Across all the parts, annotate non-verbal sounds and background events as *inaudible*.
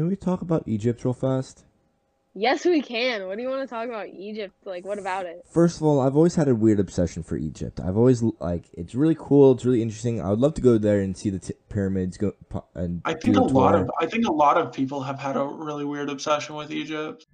can we talk about Egypt real fast? Yes, we can. What do you want to talk about Egypt? Like, what about it? First of all, I've always had a weird obsession for Egypt. I've always like it's really cool. It's really interesting. I would love to go there and see the t- pyramids. Go and I think a a lot of I think a lot of people have had a really weird obsession with Egypt.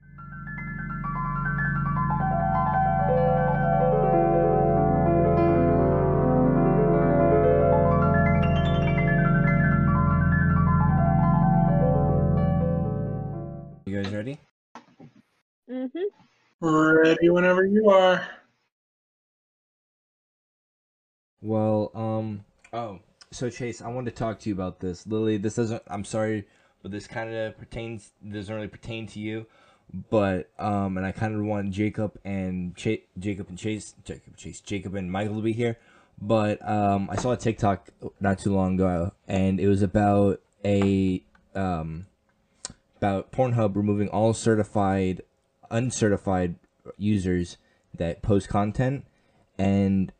Ready whenever you are. Well, um, oh, so Chase, I wanted to talk to you about this. Lily, this doesn't. I'm sorry, but this kind of pertains. Doesn't really pertain to you, but um, and I kind of want Jacob and Chase, Jacob and Chase, Jacob, Chase, Jacob and Michael to be here. But um, I saw a TikTok not too long ago, and it was about a um, about Pornhub removing all certified, uncertified users that post content, and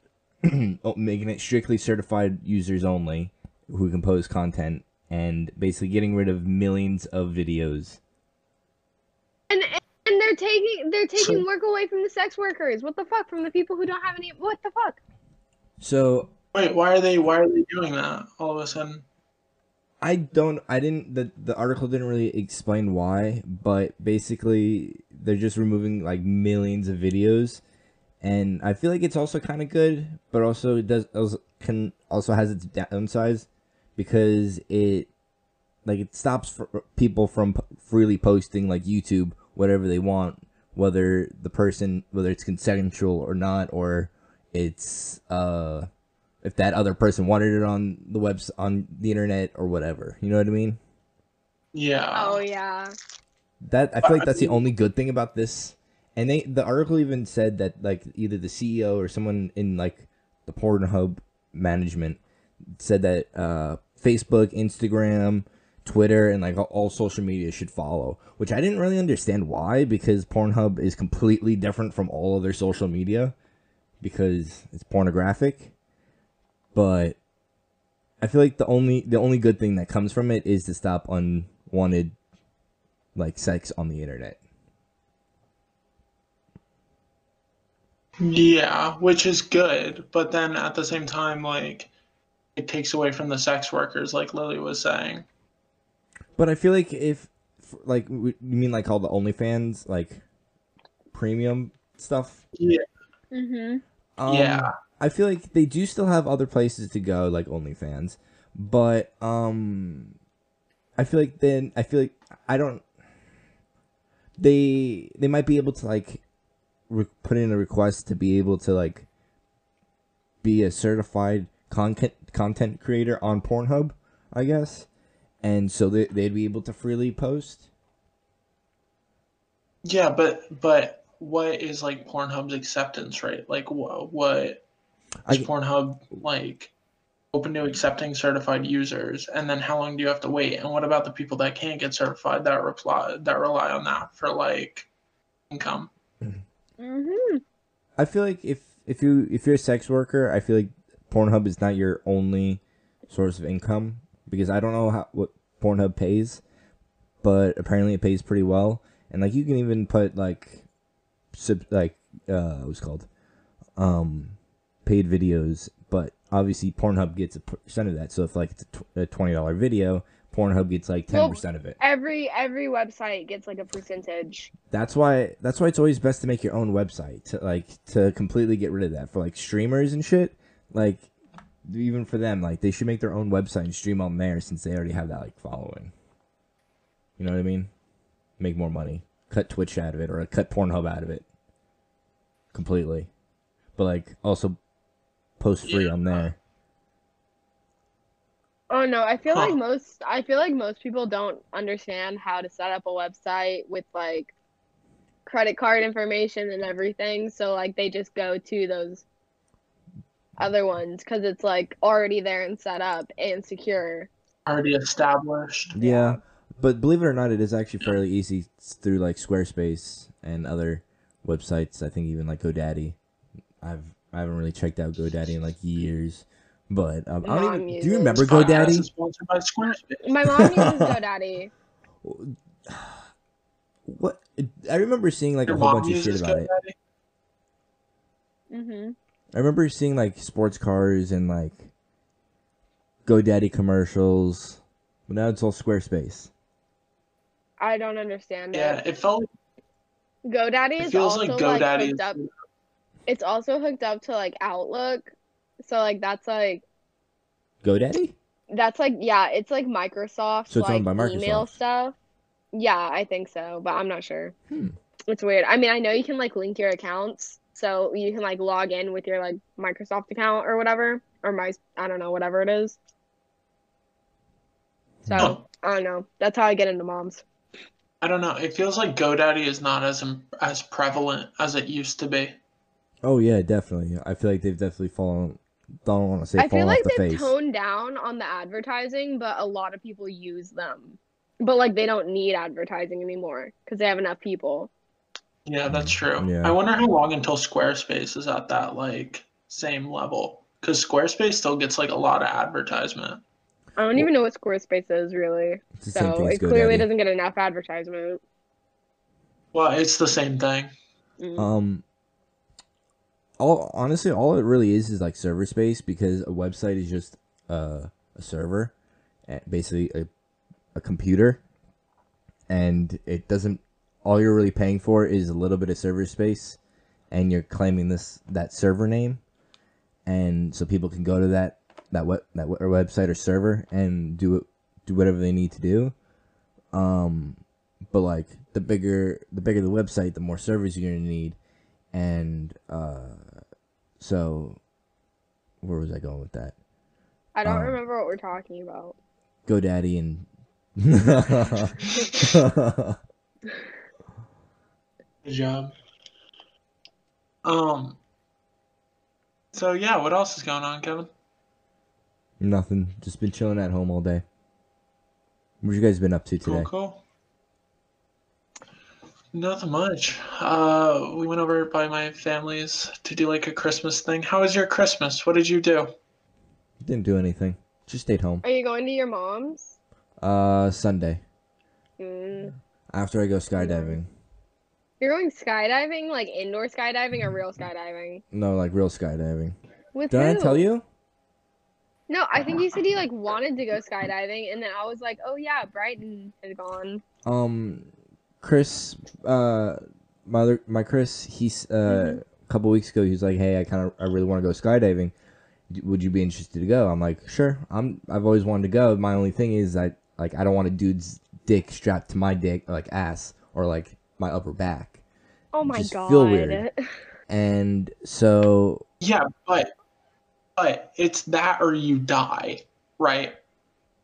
*clears throat* oh, making it strictly certified users only who can post content and basically getting rid of millions of videos. And and they're taking they're taking work away from the sex workers. What the fuck? From the people who don't have any. What the fuck? So Wait, why are they why are they doing that all of a sudden? I don't I didn't the the article didn't really explain why, but basically they're just removing like millions of videos and I feel like it's also kind of good, but also it does also can also has its downsides because it like it stops people from freely posting like YouTube whatever they want, whether the person whether it's consensual or not, or it's uh if that other person wanted it on the webs on the internet or whatever. You know what I mean? Yeah. Oh yeah. That I feel like that's the only good thing about this. And they the article even said that like either the CEO or someone in like the Pornhub management said that uh, Facebook, Instagram, Twitter, and like all, all social media should follow. Which I didn't really understand why because Pornhub is completely different from all other social media because it's pornographic. But I feel like the only the only good thing that comes from it is to stop unwanted like sex on the internet. Yeah, which is good, but then at the same time, like it takes away from the sex workers, like Lily was saying. But I feel like if like you mean like all the OnlyFans like premium stuff. Yeah. Mm-hmm. Um, Yeah. I feel like they do still have other places to go like OnlyFans, but um, I feel like then I feel like I don't. They they might be able to like re- put in a request to be able to like be a certified content content creator on Pornhub, I guess, and so they they'd be able to freely post. Yeah, but but what is like Pornhub's acceptance rate? Like what what is I- Pornhub like open to accepting certified users? And then how long do you have to wait? And what about the people that can't get certified that reply that rely on that for like income? Mm-hmm. I feel like if if you if you're a sex worker, I feel like Pornhub is not your only source of income because I don't know how what Pornhub pays, but apparently it pays pretty well. And like you can even put like sub like uh what's it called um paid videos, but obviously Pornhub gets a percent of that. So if like it's a, twenty dollar video, Pornhub gets like ten Well, percent of it. Every every website gets like a percentage. That's why that's why it's always best to make your own website to like to completely get rid of that for like streamers and shit. Like even for them, like they should make their own website and stream on there since they already have that like following. You know what I mean? Make more money. Cut Twitch out of it or cut Pornhub out of it. Completely. But like also post free Yeah. on there. Oh no, I feel Huh. like most I feel like most people don't understand how to set up a website with like credit card information and everything. So like they just go to those other ones cuz it's like already there and set up and secure. Already established. Yeah. But believe it or not, it is actually fairly easy s- through like Squarespace and other websites. I think even like GoDaddy. I've I haven't really checked out GoDaddy in like years, but um, I don't Mom even. Do you remember GoDaddy? is sponsored by Squarespace. My mom uses *laughs* GoDaddy. *sighs* what I remember seeing like Your a whole bunch of shit uses about it. Mm-hmm. I remember seeing like sports cars and like GoDaddy commercials, but now it's all Squarespace. I don't understand Yeah, it. it felt like GoDaddy it is feels also like like, GoDaddy hooked up. is It's also hooked up to like Outlook, so like that's like GoDaddy? that's like yeah, it's like Microsoft So it's like owned by email stuff. Yeah, I think so, but I'm not sure. Hmm. It's weird. I mean, I know you can like link your accounts, so you can like log in with your like Microsoft account or whatever, or my I don't know whatever it is. So Huh. I don't know. That's how I get into moms. I don't know. It feels like GoDaddy is not as as prevalent as it used to be. Oh yeah, definitely. I feel like they've definitely fallen. Don't want to say I fallen feel like off the they've face. toned down on the advertising, but a lot of people use them. But like they don't need advertising anymore because they have enough people. Yeah, that's true. Yeah. I wonder how long until Squarespace is at that like same level because Squarespace still gets like a lot of advertisement. I don't even know what Squarespace is really, It's the same so thing as it clearly GoDaddy. doesn't get enough advertisement. Well, it's the same thing. Mm. Um, all honestly, all it really is is like server space because a website is just uh, a server, eh, basically a a computer, and it doesn't. All you're really paying for is a little bit of server space, and you're claiming this that server name, and so people can go to that that web that we- or website or server and do it do whatever they need to do. Um, but like the bigger the bigger the website, the more servers you're gonna need, and uh, so where was I going with that? I don't um, remember what we're talking about. GoDaddy and *laughs* Good job. Um. So yeah, what else is going on, Kevin? nothing. Just been chilling at home all day. What you guys been up to Cool, today? cool. Nothing much. Uh, we went over by my family's to do like a Christmas thing. How was your Christmas? What did you do? Didn't do anything. Just stayed home. Are you going to your mom's? Uh, Sunday Mm. after I go skydiving. You're going skydiving, like indoor skydiving or real skydiving? No, like real skydiving. With Did I tell you? No, I think you said you like wanted to go skydiving, and then I was like, oh yeah, Brighton is gone. um chris uh my other my chris he's uh Mhm. a couple weeks ago he was like hey i kind of i really want to go skydiving would you be interested to go i'm like sure i'm i've always wanted to go my only thing is i like i don't want a dude's dick strapped to my dick like ass or like my upper back Oh my Just god. feel weird. and so Yeah, but but it's that or you die, right?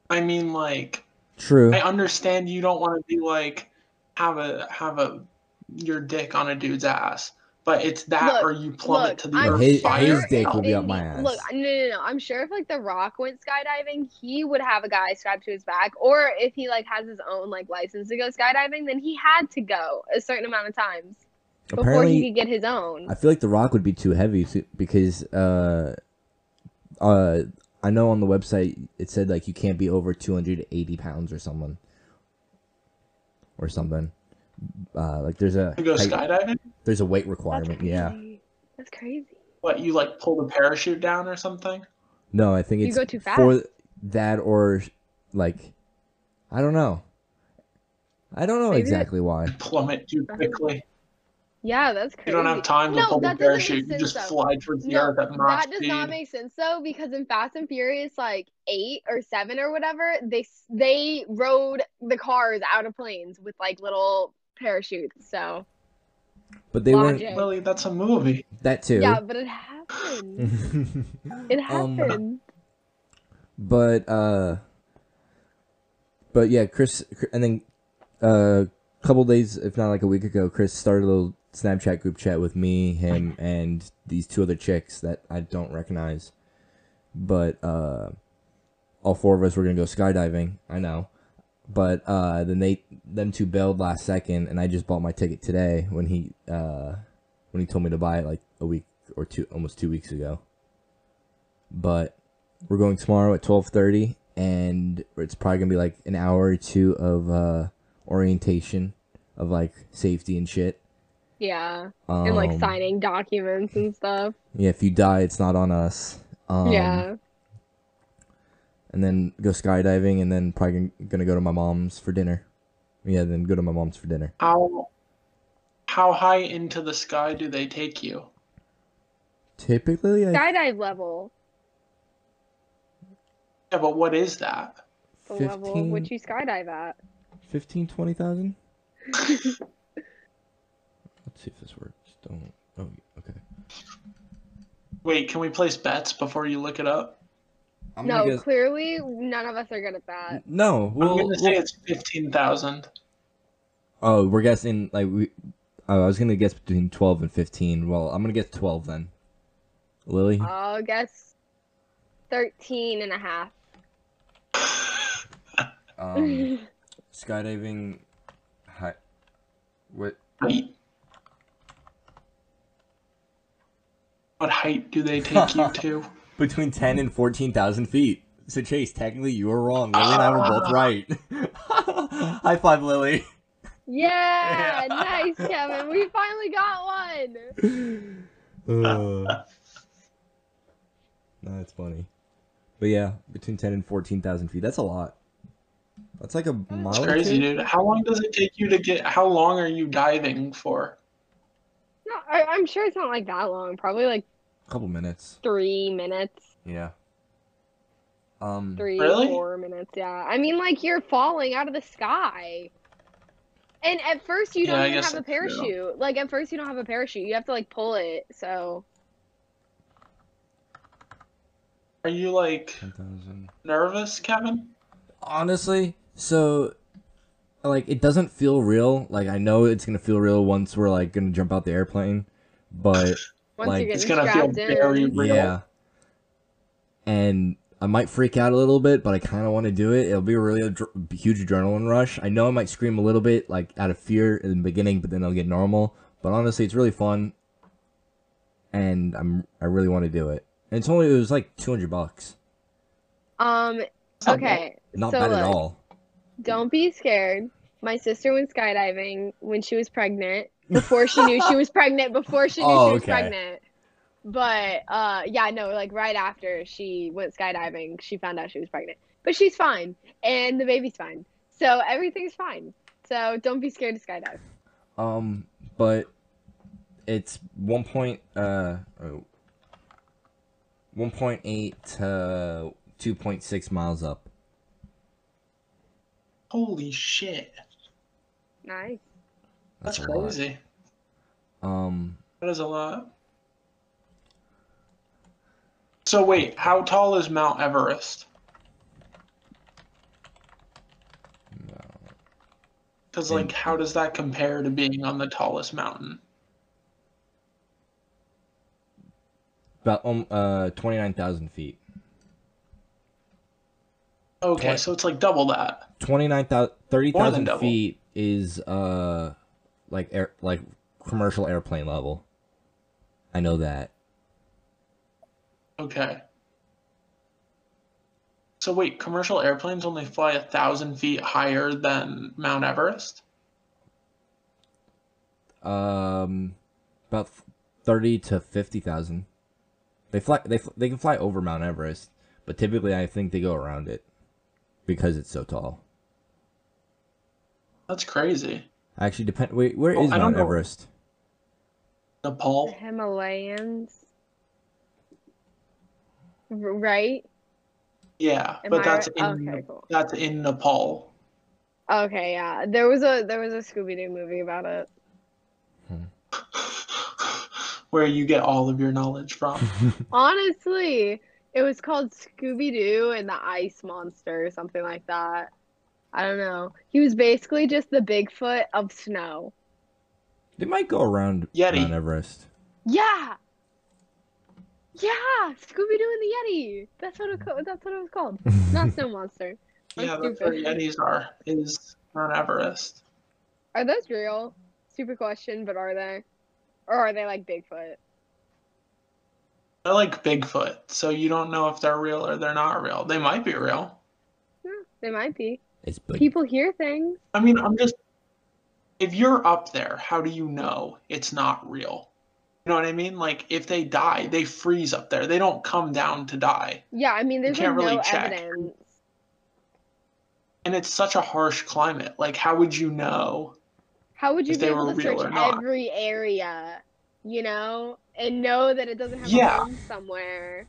I mean, like true I understand you don't want to be like have a have a your dick on a dude's ass, but it's that Look, or you plummet look, to the I'm earth His- by his dick yourself. will be Vin up my ass. Look, no, no, no. I'm sure if like The Rock went skydiving, he would have a guy strapped to his back, or if he like has his own like license to go skydiving, then he had to go a certain amount of times before apparently he could get his own. I feel like the rock would be too heavy to, because uh uh I know on the website it said like you can't be over 280 pounds or someone or something. Uh like there's a To go height- skydiving? there's a weight That's requirement. Yeah. That's crazy. What you like pull the parachute down or something? No, I think You it's go too fast. for that or like I don't know. I don't know Maybe exactly why. Plummet too quickly. Yeah, that's crazy. You don't have time to No, pull a that doesn't parachute. You just though. fly towards the No, earth at Mach that does speed. not make sense though, because in Fast and Furious, like eight or seven or whatever, they they rode the cars out of planes with like little parachutes. So But they Logic. weren't Lily, that's a movie. that too. yeah, but it happened. *laughs* It Um, happened. but uh but yeah chris and then uh, a couple days if not like a week ago chris started a little snapchat group chat with me him and these two other chicks that i don't recognize. But uh all four of us were gonna go skydiving i know. But uh then they them two bailed last second and i just bought my ticket today when he uh when he told me to buy it like a week or two almost two weeks ago. But we're going tomorrow at 12:30 and it's probably going to be like an hour or two of uh orientation of like safety and shit. Yeah. Um, and like signing documents and stuff. Yeah, if you die, it's not on us. Um, yeah. And then go skydiving, and then probably gonna go to my mom's for dinner. Yeah, then go to my mom's for dinner. How how high into the sky do they take you? Typically, I Skydive level. Yeah, but what is that? The level of which you skydive at. 15, 20,000? *laughs* Let's see if this works. Don't. Oh, okay. Wait, can we place bets before you look it up? I'm no, guess. clearly none of us are good at that. No, I'm we'll, gonna say we'll- it's fifteen thousand. Oh, we're guessing like we. Oh, I was gonna guess between twelve and fifteen. Well, I'm gonna guess twelve then. Lily. I'll guess 13 and a half. Um, *laughs* skydiving. Hi. What? Height. What height do they take you *laughs* to? Between ten and fourteen thousand feet. So Chase, technically you were wrong. Lily and I were both right. *laughs* High five, Lily. Yeah, nice, Kevin. We finally got one. Uh, *sighs* no, that's funny. But yeah, between ten and fourteen thousand feet. That's a lot. That's like a mile. It's or crazy, dude. How long does it take you to get? How long are you diving for? No, I, I'm sure it's not like that long. Probably like A couple minutes. three minutes, Yeah. Um. three, Really? four minutes. Yeah. I mean, like you're falling out of the sky. And at first you don't I even have a that's true. parachute. Like at first you don't have a parachute. You have to like pull it. So Are you like Ten thousand. nervous, Kevin? Honestly, so like it doesn't feel real. Like I know it's gonna feel real once we're like gonna jump out the airplane, but *laughs* once Like, you're It's gonna feel strapped very real. yeah. And I might freak out a little bit, but I kind of want to do it. It'll be a really adr- huge adrenaline rush. I know I might scream a little bit, like out of fear in the beginning, but then I'll get normal. But honestly, it's really fun, and I'm I really want to do it. And it's only it was like two hundred bucks, um, It's not bad. okay. not so bad at all. Don't be scared. My sister went skydiving when she was pregnant. Before she knew she was *laughs* pregnant. Before she knew Oh, she was okay. pregnant. But uh, yeah, no, like right after she went skydiving, she found out she was pregnant. But she's fine, and the baby's fine, so everything's fine. So don't be scared to skydive. Um, but it's one point uh oh, one point eight to two point six miles up. Holy shit. Nice. That's, a lot. crazy. Um, That is a lot. So wait, how tall is Mount Everest? Because In- like, how does that compare to being on the tallest mountain? about um uh twenty nine thousand feet. Okay, Twen- so it's like double that. 29,000 30,000 feet is uh like air like commercial airplane level. I know that. Okay. So wait, commercial airplanes only fly a thousand feet higher than Mount Everest? Um about 30 to 50,000. They fly they they can fly over Mount Everest, but typically I think they go around it because it's so tall. That's crazy. Actually depend wait, where Well, is I don't Mount know. Everest? The Nepal? Himalayans. R- Right? Yeah, Am but I that's right? in Okay, cool. that's in Nepal. Okay, yeah. There was a there was a Scooby Doo movie about it. Hmm. *laughs* Where you get all of your knowledge from. *laughs* Honestly, it was called Scooby Doo and the Ice Monster or something like that. I don't know. He was basically just the Bigfoot of snow. They might go around Yeti. Mount Everest. Yeah. Yeah, Scooby Doo and the Yeti. That's what it that's what it was called. *laughs* Not Snow Monster. I'm yeah, that's where. Yetis are, is Mount Everest. Are those real? Super question, but are they? Or are they like Bigfoot? They're like Bigfoot, so you don't know if they're real or they're not real. They might be real. Yeah, they might be. It's big. People hear things. I mean, I'm just if you're up there, how do you know it's not real? You know what I mean? Like if they die, they freeze up there. They don't come down to die. Yeah, I mean, there's like can't really no check. evidence. And it's such a harsh climate. Like how would you know? How would you if be they able were to real search every area, you know, and know that it doesn't have Yeah. a home somewhere?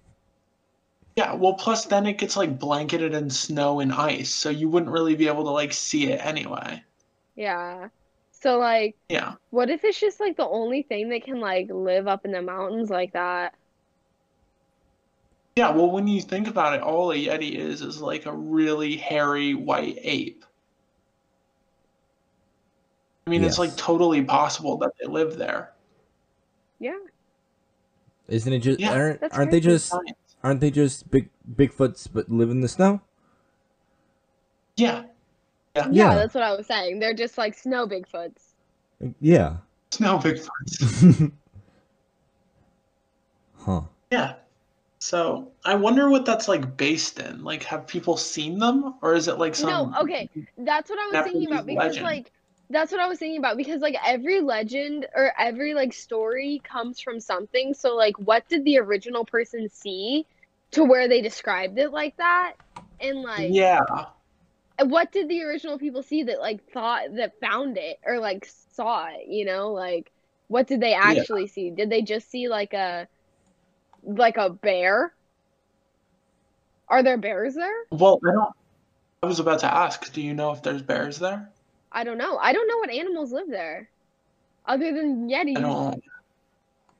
Yeah, well plus then it gets like blanketed in snow and ice, so you wouldn't really be able to like see it anyway. Yeah. So like, Yeah. what if it's just like the only thing that can like live up in the mountains like that? Yeah, well when you think about it, all a Yeti is is like a really hairy white ape. I mean, it's like totally possible that they live there. Yeah. Isn't it just Yeah, aren't, aren't they crazy. just aren't they just big Bigfoots but live in the snow? Yeah, Yeah, Yeah. that's what I was saying. They're just like snow Bigfoots. Yeah. snow Bigfoots. *laughs* huh. Yeah. So I wonder what that's like based in. Like, have people seen them, or is it like some? No, okay. That's what I was thinking about because legend. like that's what I was thinking about because like every legend or every like story comes from something. So like what did the original person see to where they described it like that? And like Yeah. what did the original people see that like thought that found it or like saw it, you know? Like what did they actually see? Did they just see like a like a bear? Are there bears there? Well, I don't. I was about to ask. Do you know if there's bears there? I don't know. I don't know what animals live there. Other than Yetis. I don't.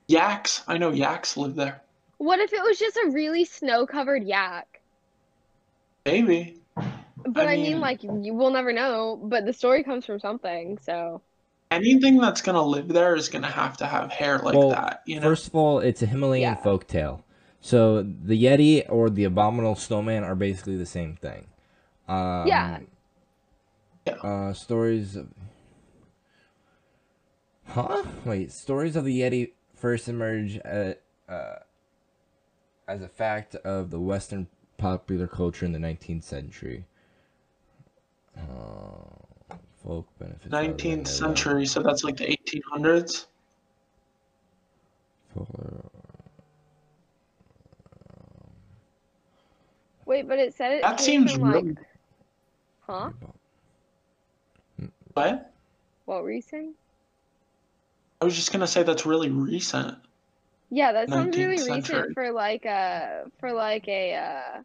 Yaks. I know yaks live there. What if it was just a really snow covered yak? Maybe. But I, I mean, mean- like, you will never know. But the story comes from something, so. Anything that's gonna live there is gonna have to have hair like Well, that. You know. First of all, it's a Himalayan Yeah. folktale. So the Yeti or the abominable snowman are basically the same thing. Um, Yeah. Yeah. Uh, stories of. Huh? Wait, stories of the Yeti first emerge uh, uh, as a fact of the Western popular culture in the 19th century. Uh, folk benefits. 19th century, so that's like the 1800s. folklore- Wait, but it said it. That came seems from, like. Huh? What? What were you saying? I was just gonna say that's really recent. Yeah, that sounds 19th really recent for like a for like a uh,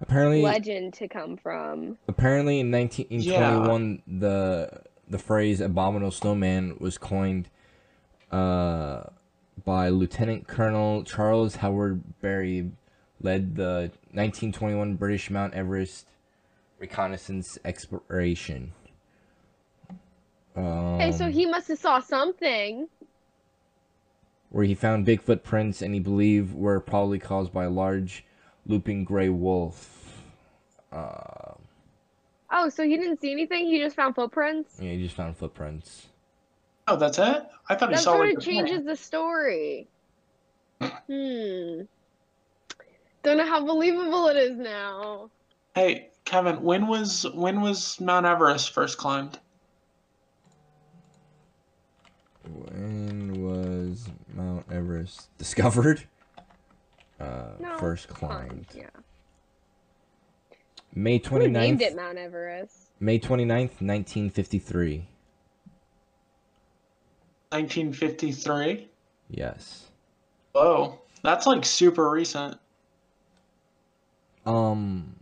Apparently, legend to come from. apparently in 1921 the the phrase abominable snowman was coined uh, by lieutenant colonel charles howard berry led the 1921 british mount everest reconnaissance exploration um, Okay, so he must have saw something. where he found big footprints and he believed were probably caused by a large looping gray wolf uh, Oh, so he didn't see anything. He just found footprints. yeah he just found footprints Oh, that's it? I thought he That saw sort like of the changes the story. *clears throat* Hmm. Don't know how believable it is now. Hey, Kevin, when was when was Mount Everest first climbed? When was Mount Everest discovered? *laughs* Uh, No, first Climbed, climbed. Yeah. May Who named 29th. it Mount Everest? May 29th, 1953. 1953. Yes. Whoa, that's like super recent. Um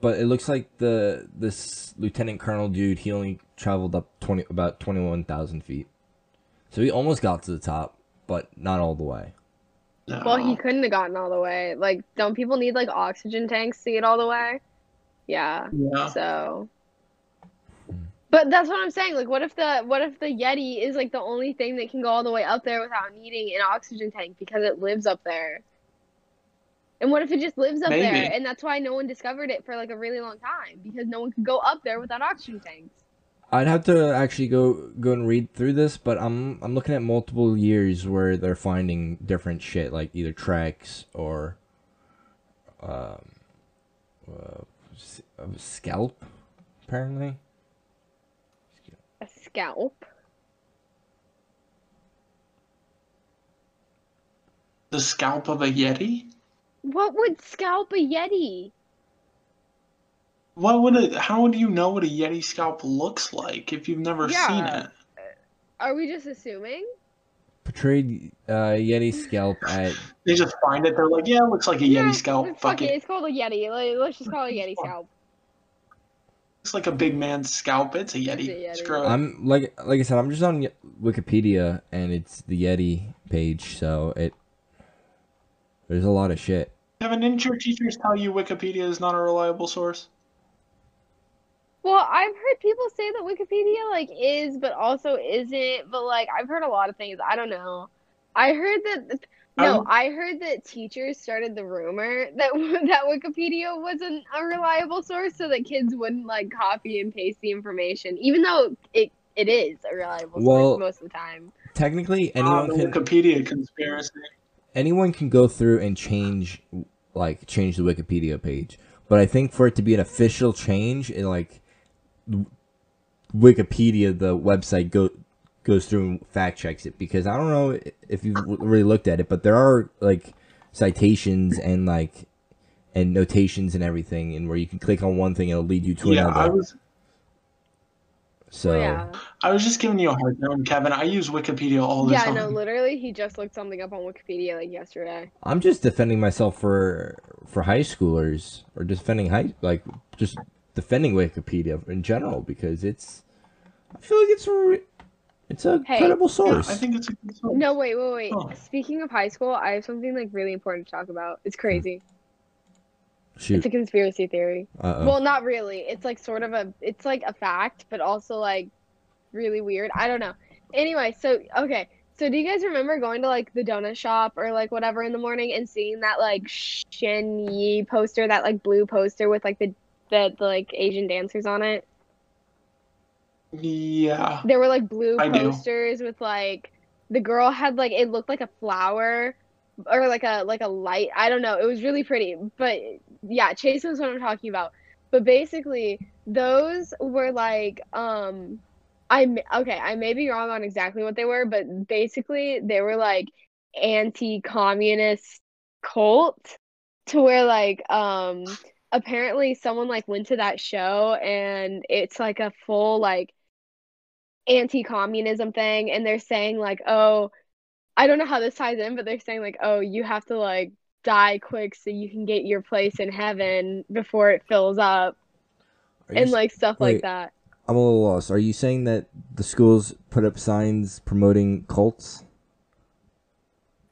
but it looks like the this lieutenant colonel dude he only traveled up 20 about 21,000 feet. So he almost got to the top, but not all the way. No. Well, he couldn't have gotten all the way. Like, don't people need like oxygen tanks to get all the way? Yeah. Yeah. So. But that's what I'm saying. Like, what if the what if the Yeti is like the only thing that can go all the way up there without needing an oxygen tank because it lives up there? And what if it just lives up there and that's why no one discovered it for like a really long time because no one could go up there without oxygen tanks. I'd have to actually go go and read through this, but I'm I'm looking at multiple years where they're finding different shit, like either tracks or um, uh, s- a scalp apparently. A scalp. The scalp of a yeti? What would scalp a yeti? What would it? How do you know what a yeti scalp looks like if you've never Yeah. seen it? Are we just assuming? Portrayed uh, Yeti scalp at They just find it. They're like, yeah, it looks like a Yeah, yeti scalp. Fuck Fuck it. it. It's called a yeti. Like, let's just call it a yeti scalp. It's like a big man's scalp. It's a yeti. It's a yeti. Screw. I'm like like I said, I'm just on Wikipedia and it's the Yeti page, so it there's a lot of shit. Kevin, didn't your teachers tell you Wikipedia is not a reliable source? Well, I've heard people say that Wikipedia like is, but also isn't. But like, I've heard a lot of things. I don't know. I heard that. No, Um, I heard that teachers started the rumor that *laughs* that Wikipedia wasn't a reliable source, so that kids wouldn't like copy and paste the information, even though it it is a reliable source most of the time. Technically, Ah, anyone the can Wikipedia conspiracy. anyone can go through and change like change the Wikipedia page. But I think for it to be an official change, it like Wikipedia, the website go goes through and fact checks it because I don't know if you've really looked at it, but there are like citations and like and notations and everything, and where you can click on one thing, it'll lead you to Yeah, another. I was so oh, yeah, I was just giving you a hard time, Kevin. I use Wikipedia all the yeah. time. Yeah, no, literally, he just looked something up on Wikipedia like yesterday. I'm just defending myself for for high schoolers or defending high like just defending Wikipedia in general because it's I feel like it's a re- it's a Hey. credible Yeah, source. I think it's a good source. No, wait, wait, wait. Huh. Speaking of high school, I have something like really important to talk about. It's crazy. Shoot. It's a conspiracy theory. Uh oh. Well, not really. It's like sort of a it's like a fact, but also like really weird. I don't know. Anyway, so okay. So do you guys remember going to like the donut shop or like whatever in the morning and seeing that like Shen Yun poster, that like blue poster with like the the like Asian dancers on it? Yeah. There were like blue I do. posters with like the girl had like it looked like a flower or like a like a light. I don't know. It was really pretty. But yeah, Chase knows what I'm talking about. But basically, those were like um I okay, I may be wrong on exactly what they were, but basically they were like anti-communist cult to where like um apparently someone like went to that show and it's like a full like anti-communism thing and they're saying like oh i don't know how this ties in but they're saying like oh you have to like die quick so you can get your place in heaven before it fills up you and like stuff wait. like that I'm a little lost. Are you saying that the schools put up signs promoting cults?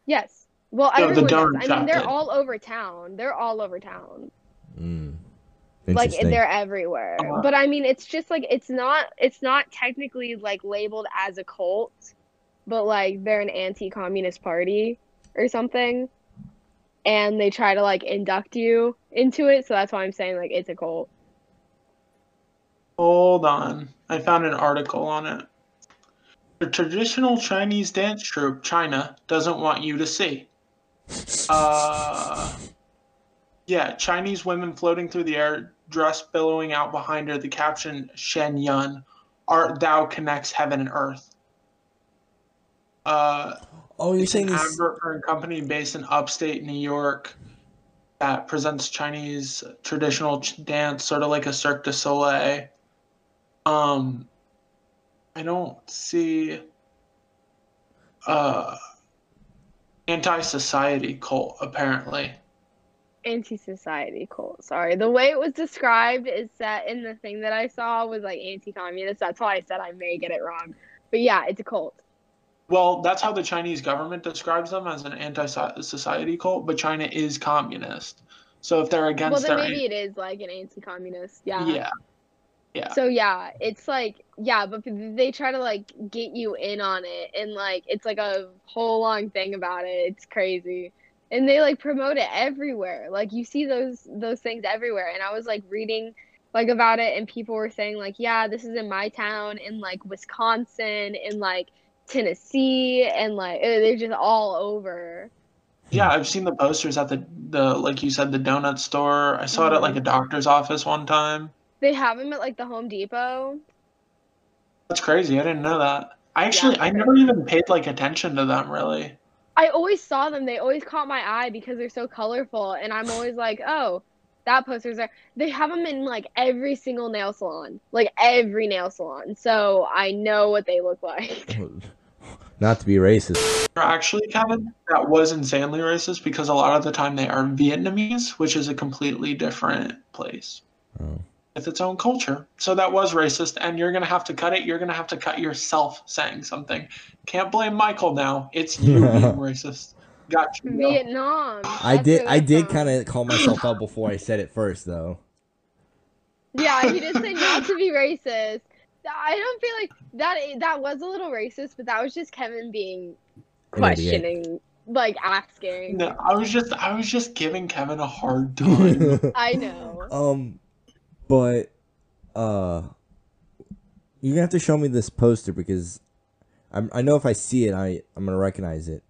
yes well No, the everyone does. i mean they're did. all over town they're all over town Mm. like they're everywhere Uh-huh. but i mean it's just like it's not it's not technically like labeled as a cult but like they're an anti-communist party or something and they try to like induct you into it so that's why i'm saying like it's a cult Hold on. I found an article on it. The traditional Chinese dance troupe, China, doesn't want you to see. Uh, yeah, Chinese women floating through the air, dress billowing out behind her. The caption, Shen Yun, Art Thou Connects Heaven and Earth. Uh, oh, you're saying an this? advert a company based in upstate New York that presents Chinese traditional ch- dance, sort of like a Cirque du Soleil. Um, I don't see uh anti-society cult apparently. Anti-society cult sorry the way it was described is that in the thing that i saw was like anti-communist that's why i said i may get it wrong but yeah it's a cult Well, that's how the Chinese government describes them as an anti-society cult, but China is communist. So if they're against, well then their maybe it is like an anti-communist yeah yeah. Yeah. So yeah, it's like yeah, but they try to like get you in on it, and like it's like a whole long thing about it. It's crazy, and they like promote it everywhere. Like you see those those things everywhere. And I was like reading like about it, and people were saying like, yeah, this is in my town, in like Wisconsin, in like Tennessee, and like eh, they're just all over. Yeah, I've seen the posters at the the like you said the donut store. I saw it at like a doctor's office one time. They have them at like the Home Depot. That's crazy. I didn't know that. I actually, Yeah. I never even paid like attention to them really. I always saw them. They always caught my eye because they're so colorful, and I'm always like, oh, that poster's there. They have them in like every single nail salon, like every nail salon. So I know what they look like. *laughs* Not to be racist. Actually, Kevin, that was insanely racist because a lot of the time they are Vietnamese, which is a completely different place Oh. With its own culture. So that was racist, and you're gonna have to cut it. You're gonna have to cut yourself saying something. Can't blame Michael now. It's you *laughs* being racist. Got you. bro. Vietnam. I That's did. I they're did kind of call myself out before I said it first, though. Yeah, he did say not to be *laughs* racist. I don't feel like that. That was a little racist, but that was just Kevin being questioning, like asking. No, I was just, I was just giving Kevin a hard time. *laughs* I know. um, but uh, you're gonna have to show me this poster because I'm. I know if I see it, I I'm gonna recognize it.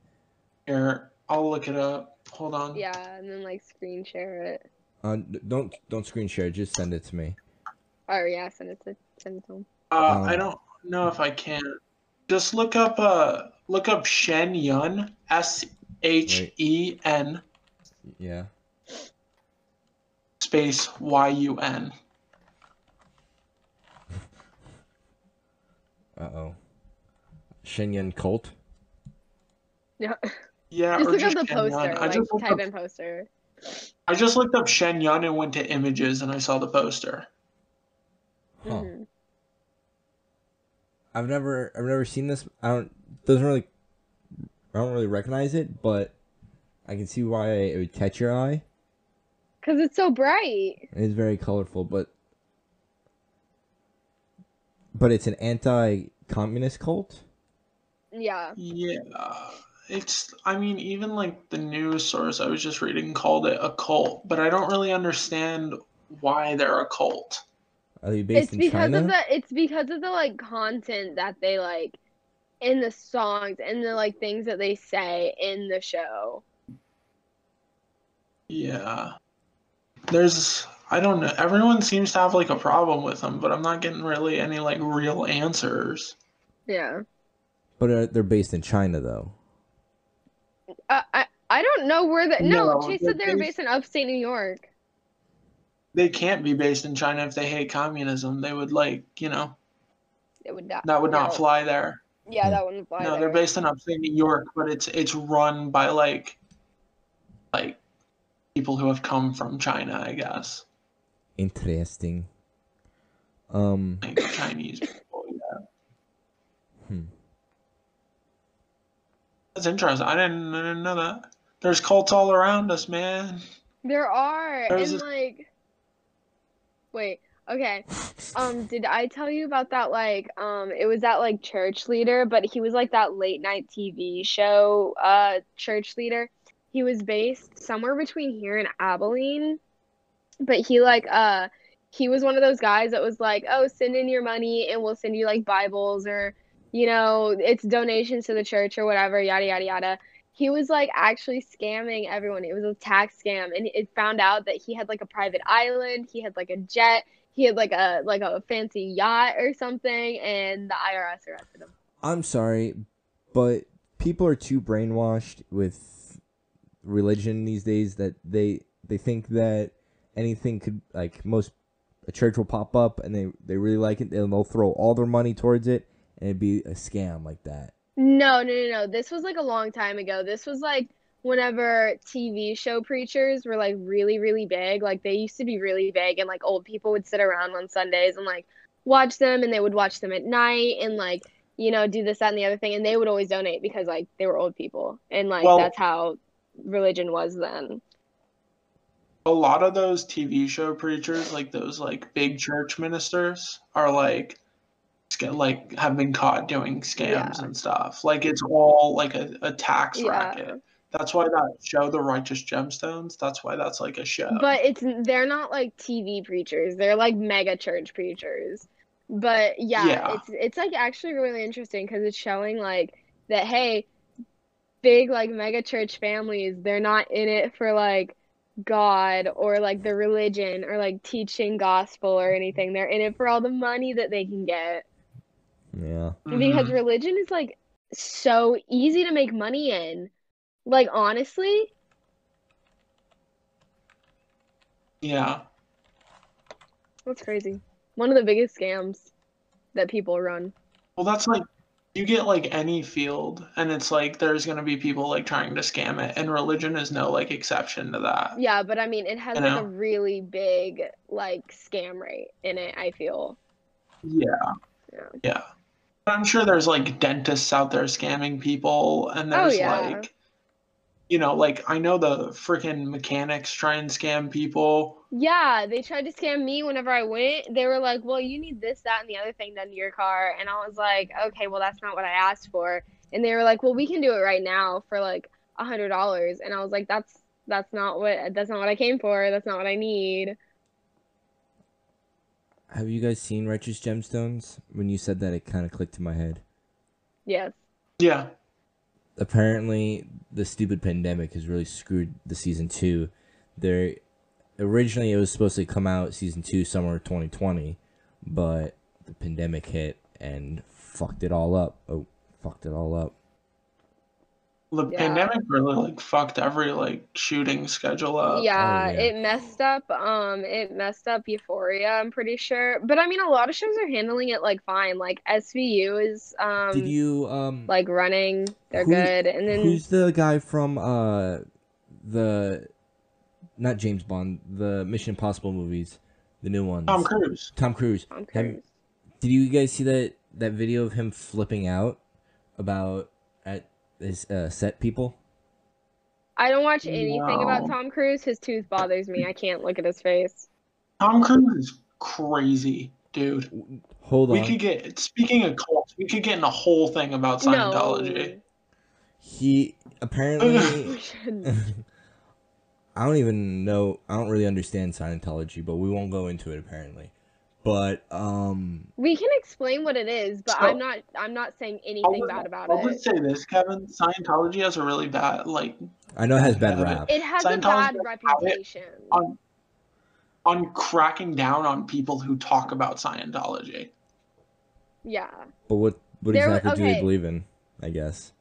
Here, I'll look it up. Hold on. Yeah, and then like screen share it. Uh, don't don't screen share. Just send it to me. Or yeah, send it to send it to him. Uh, Um, I don't know if I can. Just look up uh look up Shen Yun S H E N Yeah. space Y U N. Uh oh. Shen Yun cult. Yeah. Yeah, Just or look up just the Shen poster. Yun. I Like just looked type up, in poster. I just looked up Shen Yun and went to images and I saw the poster. Huh. Mhm. I've never I've never seen this. I don't doesn't really I don't really recognize it, but I can see why it would catch your eye. Cause it's so bright. It is very colorful, but but it's an anti-communist cult. Yeah. Yeah. It's I mean, even like the news source I was just reading called it a cult, but I don't really understand why they're a cult. Are they based it's in because China? of the it's because of the like content that they like in the songs and the like things that they say in the show. Yeah. There's I don't know. Everyone seems to have like a problem with them, but I'm not getting really any like real answers. Yeah. But uh, they're based in China, though. Uh, I I don't know where the no. No, Chase they're said they were based- based in upstate New York. They can't be based in China if they hate communism. They would like, you know, It would not. that would not no. fly there. Yeah, that wouldn't fly. no, there. they're based in upstate New York, but it's it's run by like like people who have come from China, I guess. Interesting. Um. Like Chinese people, yeah. Hmm. That's interesting. I didn't I didn't know that. There's cults all around us, man. There are, There was and this- like, wait, okay. Um, did I tell you about that? Like, um, it was that like church leader, but he was like that late night TV show, uh, church leader. He was based somewhere between here and Abilene, but he like, uh, he was one of those guys that was like, oh, send in your money and we'll send you like Bibles or, you know, it's donations to the church or whatever, yada yada yada he was like actually scamming everyone. It was a tax scam, and it found out that he had like a private island, he had like a jet, he had like a like a fancy yacht or something, and the IRS arrested him. I'm sorry, but people are too brainwashed with religion these days that they they think that anything could like most a church will pop up and they they really like it and they'll throw all their money towards it and it'd be a scam like that. No, no, no, no. This was like a long time ago. This was like whenever TV show preachers were like really, really big. Like they used to be really big, and like old people would sit around on Sundays and like watch them, and they would watch them at night and like you know do this, that, and the other thing, and they would always donate because like they were old people, and like Well- that's how religion was then. A lot of those TV show preachers, like those like big church ministers, are like like have been caught doing scams Yeah. and stuff. Like it's all like a, a tax Yeah. racket. That's why that show, The Righteous Gemstones, that's why that's like a show. But it's they're not like TV preachers. They're like mega church preachers. But yeah, Yeah. it's it's like actually really interesting because it's showing like that hey, big like mega church families, they're not in it for like God or like the religion or like teaching gospel or anything. They're in it for all the money that they can get. Yeah. Because Mhm. religion is like so easy to make money in. Like honestly, yeah. that's crazy. One of the biggest scams that people run. Well, that's like you get like any field, and it's like there's gonna be people like trying to scam it, and religion is no like exception to that. Yeah, but I mean, it has You like know? a really big like scam rate in it, I feel. Yeah. Yeah. Yeah. But I'm sure there's like dentists out there scamming people, and Oh, there's yeah. like, you know, like I know the freaking mechanics try and scam people. Yeah, they tried to scam me whenever I went. They were like, "Well, you need this, that, and the other thing done to your car," and I was like, "Okay, well, that's not what I asked for." And they were like, "Well, we can do it right now for like a hundred dollars," and I was like, "That's that's not what that's not what I came for. That's not what I need." Have you guys seen Righteous Gemstones? When you said that, it kind of clicked in my head. Yes. Yeah. Apparently the stupid pandemic has really screwed the season two. There, originally it was supposed to come out season two summer 2020, but the pandemic hit and fucked it all up. Oh, fucked it all up. The Yeah. pandemic really like fucked every like shooting schedule up. Yeah, yeah. it messed up. Um, it messed up Euphoria. I'm pretty sure, but I mean, a lot of shows are handling it like fine. Like SVU is um Did you um? like running. They're Who- good, and then who's the guy from uh, the, not James Bond, the Mission Impossible movies, the new ones. Tom Cruise. Tom Cruise. Tom Have- Cruise. Did you guys see that that video of him flipping out about at his uh, set people? I don't watch anything about Tom Cruise. His tooth bothers me. I can't look at his face. Tom Cruise is crazy, dude. Hold on. We could get speaking of cults, we could get in a whole thing about Scientology. He apparently *laughs* We *laughs* shouldn't. I don't even know I don't really understand Scientology, but we won't go into it apparently. But um we can explain what it is, but So- I'm not. I'm not saying anything I'll, bad about it. i would say this, Kevin. Scientology has a really bad like I know it has bad Yeah, rap. It has a bad doesn't have it reputation. on on cracking down on people who talk about Scientology. Yeah. But what what There w- exactly do they believe in? I guess.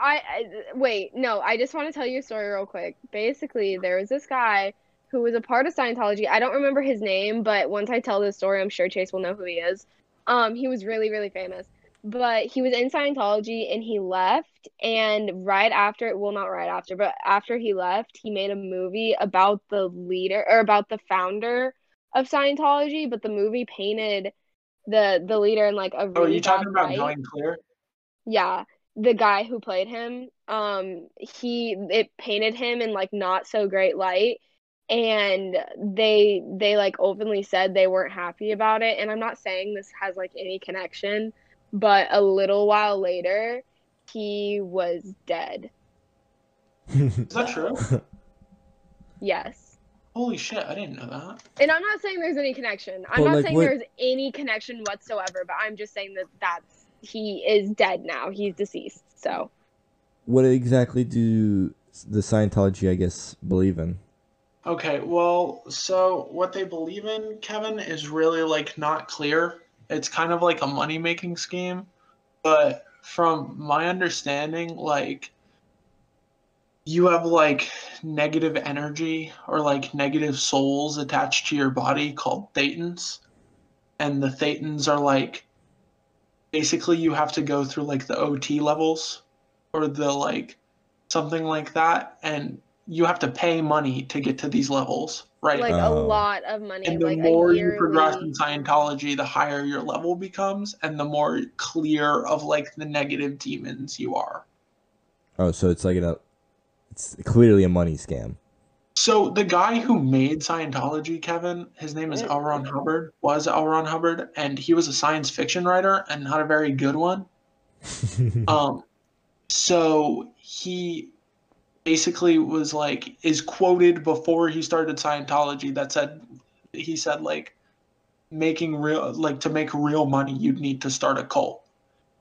I, I wait, no, I just want to tell you a story real quick. Basically, there was this guy who was a part of Scientology. I don't remember his name, but once I tell this story, I'm sure Chase will know who he is. Um, he was really, really famous. But he was in Scientology and he left. And right after, it, well, not right after, but after he left, he made a movie about the leader or about the founder of Scientology. But the movie painted the the leader in like a Oh, are you talking about light. going clear? Yeah, the guy who played him, um, he it painted him in like not so great light, and they they like openly said they weren't happy about it. And I'm not saying this has like any connection, but a little while later, he was dead. Is that true? *laughs* Yes. Holy shit, I didn't know that. And I'm not saying there's any connection. I'm But, not like, saying what- there's any connection whatsoever, but I'm just saying that that's he is dead now. He's deceased. So. what exactly do the Scientology I guess believe in? Okay, well, so what they believe in, Kevin, is really like not clear. It's kind of like a money making scheme. But from my understanding, like you have like negative energy or like negative souls attached to your body called thetans. And the thetans are like basically you have to go through like the OT levels or the like something like that and you have to pay money to get to these levels, right? like a Oh. lot of money, and the like more you progress in Scientology, the higher your level becomes, and the more clear of like the negative demons you are. Oh, so it's like a it's clearly a money scam. So the guy who made Scientology, Kevin, his name is. L. Ron Hubbard, was L. Ron Hubbard, and he was a science fiction writer and not a very good one. *laughs* Um, so he basically was like is quoted before he started Scientology that said he said like making real like to make real money you'd need to start a cult,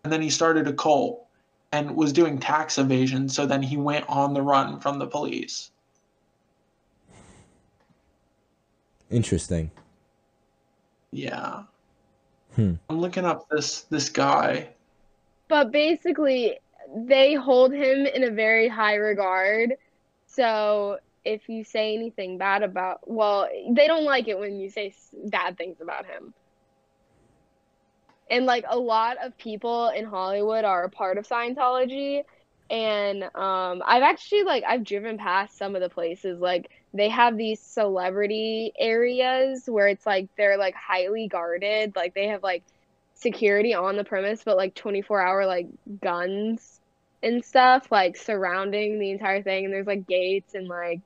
and then he started a cult and was doing tax evasion. So then he went on the run from the police. Interesting. Yeah. Hmm. I'm looking up this this guy. But basically, they hold him in a very high regard. So if you say anything bad about, well, they don't like it when you say bad things about him. And like a lot of people in Hollywood are a part of Scientology. And um, I've actually like I've driven past some of the places like they have these celebrity areas where it's like they're like highly guarded like they have like security on the premise but like 24 hour like guns and stuff like surrounding the entire thing and there's like gates and like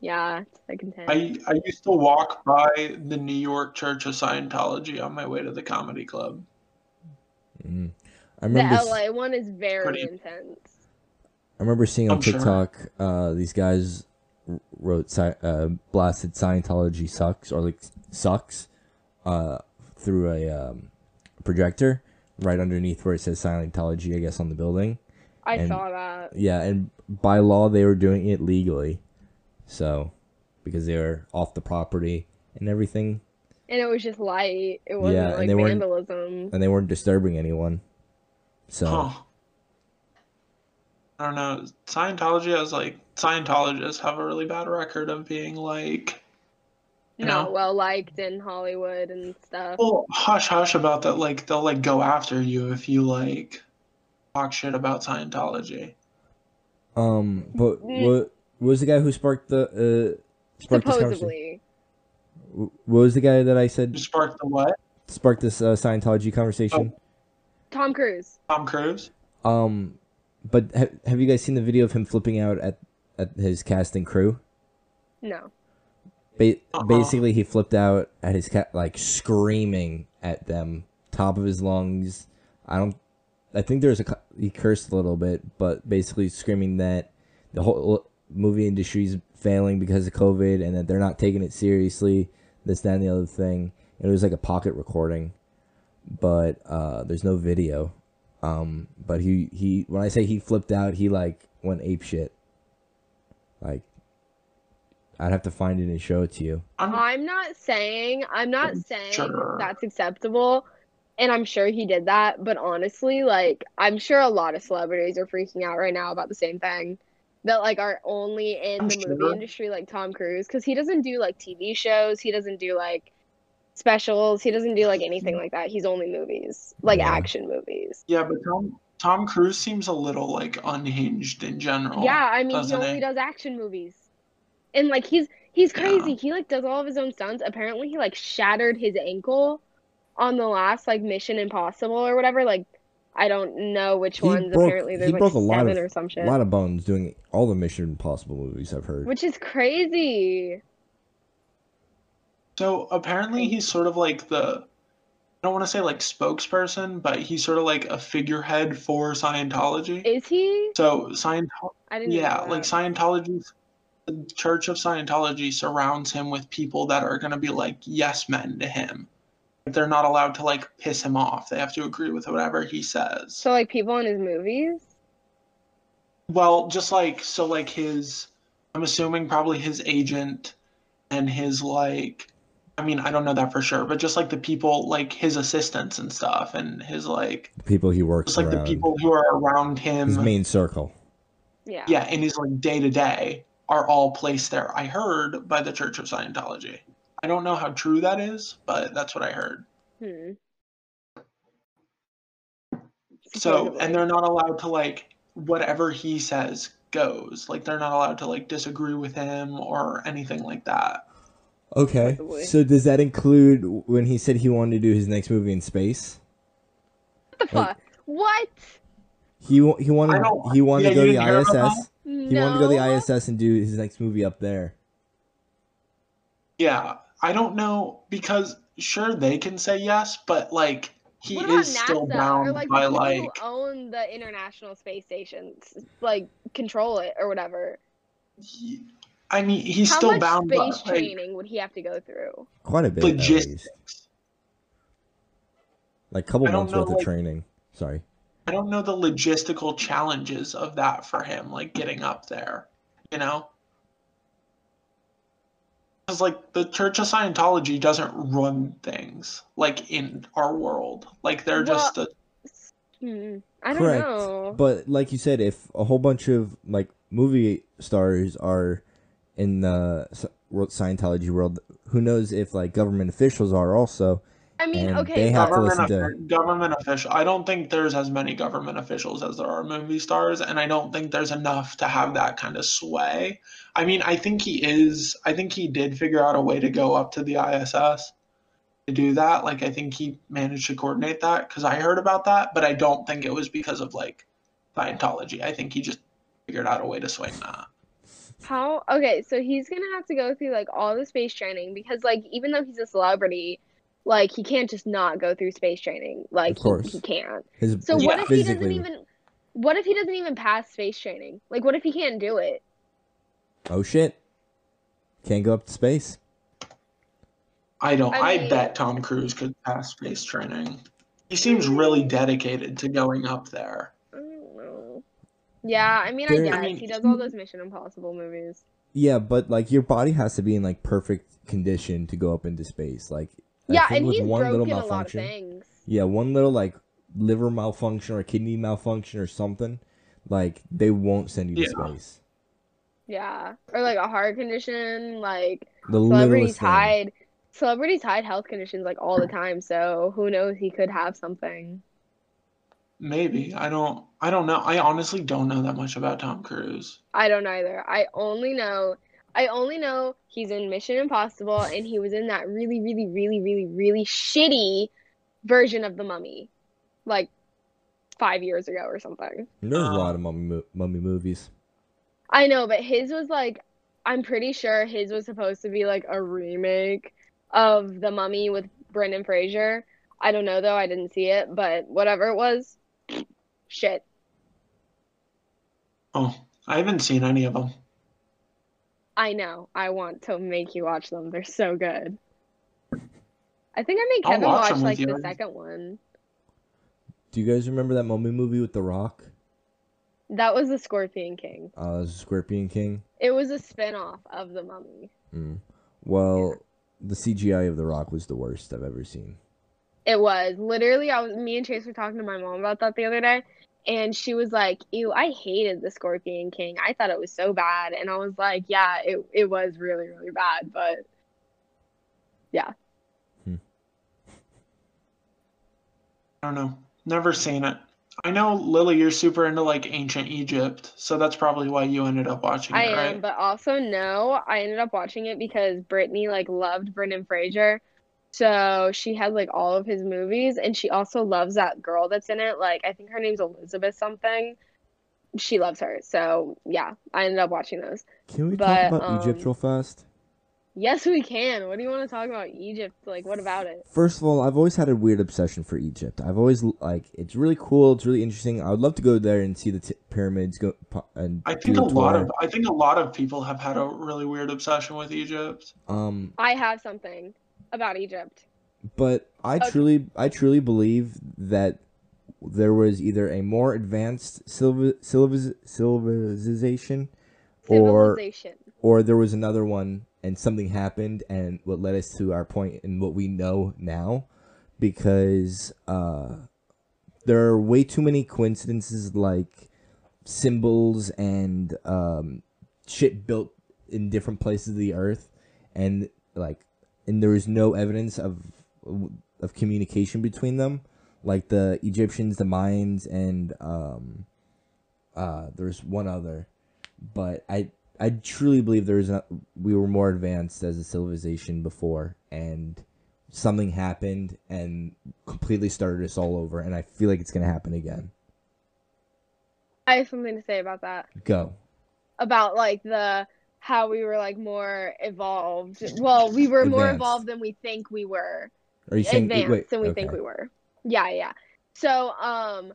yeah it's like intense I I used to walk by the New York Church of Scientology on my way to the comedy club. Mm. I the remember. s- LA one is very Pretty- intense I remember seeing on I'm sure. TikTok uh, these guys wrote sci- uh, blasted Scientology sucks or like sucks uh, through a um, projector right underneath where it says Scientology, I guess, on the building. I And- saw that Yeah, and by law they were doing it legally, so because they were off the property and everything, and it was just light it wasn't Yeah, and like they weren't- vandalism and they weren't disturbing anyone. So Huh. I don't know. Scientology has like Scientologists have a really bad record of being like you not know? well liked in Hollywood and stuff well hush hush about that like they'll like go after you if you like talk shit about Scientology. um, but what, what was the guy who sparked the uh sparked this conversation? supposedly Wh- What was the guy that I said You sparked the what? sparked this uh, Scientology conversation? Tom Cruise Tom Cruise? Um, but ha- have you guys seen the video of him flipping out at at his cast and crew? no Ba- Uh-uh. Basically, he flipped out at his cat, like screaming at them, top of his lungs. I don't. I think there's a he cursed a little bit, but basically screaming that the whole movie industry is failing because of COVID and that they're not taking it seriously. This, that, and the other thing. It was like a pocket recording, but uh, there's no video. Um, but he he when I say he flipped out, he like went ape shit. Like, I'd have to find it and show it to you. I'm I'm not saying I'm not saying sure. that's acceptable and I'm sure he did that, but honestly, like I'm sure a lot of celebrities are freaking out right now about the same thing. That like are only in I'm the movie industry like Tom Cruise cuz he doesn't do like TV shows, he doesn't do like specials, he doesn't do like anything like that. He's only movies, like Yeah. action movies. yeah, but Tom Tom Cruise seems a little like unhinged in general. Yeah, I mean he only he? does action movies. And like he's he's Yeah. crazy. He like does all of his own stunts. Apparently he like shattered his ankle on the last like Mission Impossible or whatever. Like I don't know which He ones. broke- Apparently there's he like broke a lot of- or some shit. A lot of bones doing all the Mission Impossible movies I've heard. which is crazy. So apparently he's sort of like the I don't want to say like spokesperson, but he's sort of like a figurehead for Scientology. Is he? So Scientology, I didn't yeah, know like that. Scientology, the Church of Scientology surrounds him with people that are gonna be like yes men to him. They're not allowed to like piss him off. They have to agree with whatever he says. So like people in his movies? Well, just like so like his I'm assuming probably his agent and his like I mean, I don't know that for sure, but just like the people like his assistants and stuff and his like the people he works just like around. the people who are around him his main circle. Yeah. yeah, and his like day to day are all placed there. I heard by the Church of Scientology. I don't know how true that is, but that's what I heard. Hmm. So, and they're not allowed to like whatever he says goes. Like they're not allowed to like disagree with him or anything like that. Okay. So does that include when he said he wanted to do his next movie in space? What the like- fuck? What? He he wanted he wanted yeah, to go to the didn't hear about ISS. No. He wanted to go to the ISS and do his next movie up there. Yeah, I don't know because sure they can say yes, but like he What about is still bound or like by the people like who own the International Space Station, s- like control it or whatever? he- I mean he's How still much bound by space like, training would he have to go through? Quite a bit. logistics. Like a couple months know, worth of training. Sorry. I don't know the logistical challenges of that for him, like getting up there. You know? Because like the Church of Scientology doesn't run things like in our world. Like they're Well, just a Hmm. I don't Correct. know. But like you said, if a whole bunch of like movie stars are in the world Scientology world, who knows if like government officials are also? I mean, and okay, they have to government listen to- offi- government official. I don't think there's as many government officials as there are movie stars, and I don't think there's enough to have that kind of sway. I mean, I think he is. I think he did figure out a way to go up to the ISS to do that. Like, I think he managed to coordinate that because I heard about that, but I don't think it was because of like Scientology. I think he just figured out a way to swing that. How? Okay, so he's gonna have to go through like all the space training because like even though he's a celebrity, like he can't just not go through space training. Like Of course. he, he can't. His, So his what if he doesn't even? What if he doesn't even pass space training? Like what if he can't do it? Oh shit! Can't go up to space. I don't. I I, bet Tom Cruise could pass space training. He seems really dedicated to going up there. I don't know. Yeah, I mean, I guess I mean, he does all those Mission Impossible movies. Yeah, but like your body has to be in like perfect condition to go up into space. Like I Yeah, and with he's one little broken a lot of malfunction. things. Yeah, one little like liver malfunction or kidney malfunction or something, like they won't send you to space. Yeah, or like a heart condition. Like The celebrities littlest thing. hide celebrities hide health conditions like all the time. So who knows? He could have something. Maybe I don't. I don't know. I honestly don't know that much about Tom Cruise. I don't either. I only know. I only know he's in Mission Impossible and he was in that really, really, really, really, really shitty version of the Mummy, like five years ago or something. There's a Uh, lot of mummy mo- mummy movies. I know, but his was like, I'm pretty sure his was supposed to be like a remake of The Mummy with Brendan Fraser. I don't know though, I didn't see it, but whatever it was, *sniffs* shit. Oh, I haven't seen any of them. I know. I want to make you watch them. They're so good. I think I made I'll Kevin watch watch like the second one. Do you guys remember that mummy movie with The Rock? That was the Scorpion King. Uh, the Scorpion King. It was a spin-off of the Mummy. Mm. Well, the CGI of The Rock was the worst I've ever seen. It was literally I was me and Chase were talking to my mom about that the other day and she was like, "Ew, I hated the Scorpion King. I thought it was so bad." And I was like, "Yeah, it it was really really bad, but yeah. Hmm. I don't know. Never seen it. I know Lily, you're super into like ancient Egypt, so that's probably why you ended up watching I it, am, but also no, I ended up watching it because Brittany like loved Brendan Fraser. So she has like all of his movies and she also loves that girl that's in it. Like I think her name's Elizabeth something. She loves her. So yeah, I ended up watching those. Can we But, talk about Egypt um, real fast? Yes, we can. What do you want to talk about Egypt? Like what about it? First of all, I've always had a weird obsession for Egypt. I've always like it's really cool. It's really interesting. I would love to go there and see the t- pyramids. Go and I think a lot of I think a lot of people have had a really weird obsession with Egypt. um, I have something about Egypt. but I Okay. truly, I truly believe that there was either a more advanced civ- civ- civilization, or Civilization. or there was another one and something happened and what led us to our point and what we know now because uh there are way too many coincidences like symbols and um shit built in different places of the earth and like and there is no evidence of of communication between them like the Egyptians the Mayans and um uh there's one other but I I truly believe there is a, we were more advanced as a civilization before, and something happened and completely started us all over, and I feel like it's gonna happen again. I have something to say about that. Go. about like the how we were like more evolved. Well, we were more Advanced. evolved than we think we were. Are you saying Advanced wait? than we okay. think we were. Yeah, yeah. So, um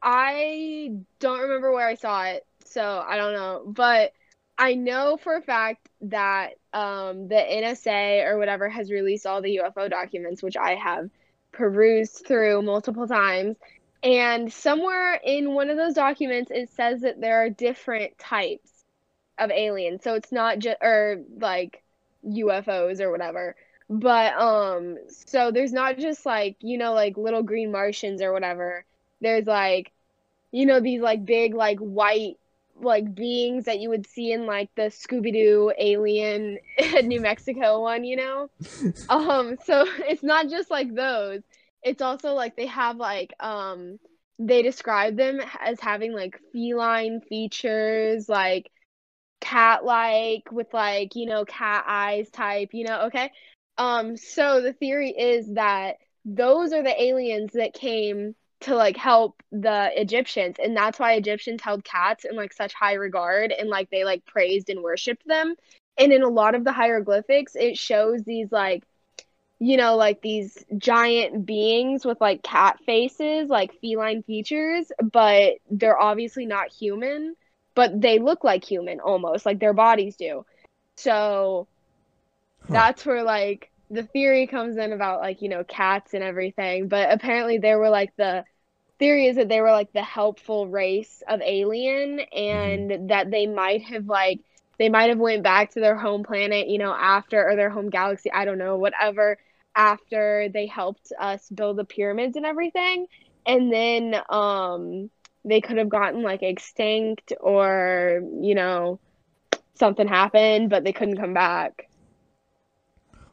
I don't remember where I saw it, so I don't know, but I know for a fact that um the NSA or whatever has released all the UFO documents which I have perused through multiple times and somewhere in one of those documents, it says that there are different types of aliens. So it's not just, or like, UFOs or whatever. But um so there's not just like, you know, like little green Martians or whatever. There's like you know these like big like white like beings that you would see in like the Scooby Doo alien *laughs* New Mexico one, you know? *laughs* um so *laughs* it's not just like those. It's also like they have like um they describe them as having like feline features, like cat like with like, you know, cat eyes type, you know, okay? Um so the theory is that those are the aliens that came to like help the Egyptians and that's why Egyptians held cats in like such high regard and like they like praised and worshiped them. And in a lot of the hieroglyphics it shows these like you know like these giant beings with like cat faces, like feline features, but they're obviously not human, but they look like human almost, like their bodies do. So Huh. that's where like the theory comes in about like you know cats and everything but apparently they were like the theory is that they were like the helpful race of alien and that they might have like they might have went back to their home planet you know after or their home galaxy i don't know whatever after they helped us build the pyramids and everything and then um they could have gotten like extinct or you know something happened but they couldn't come back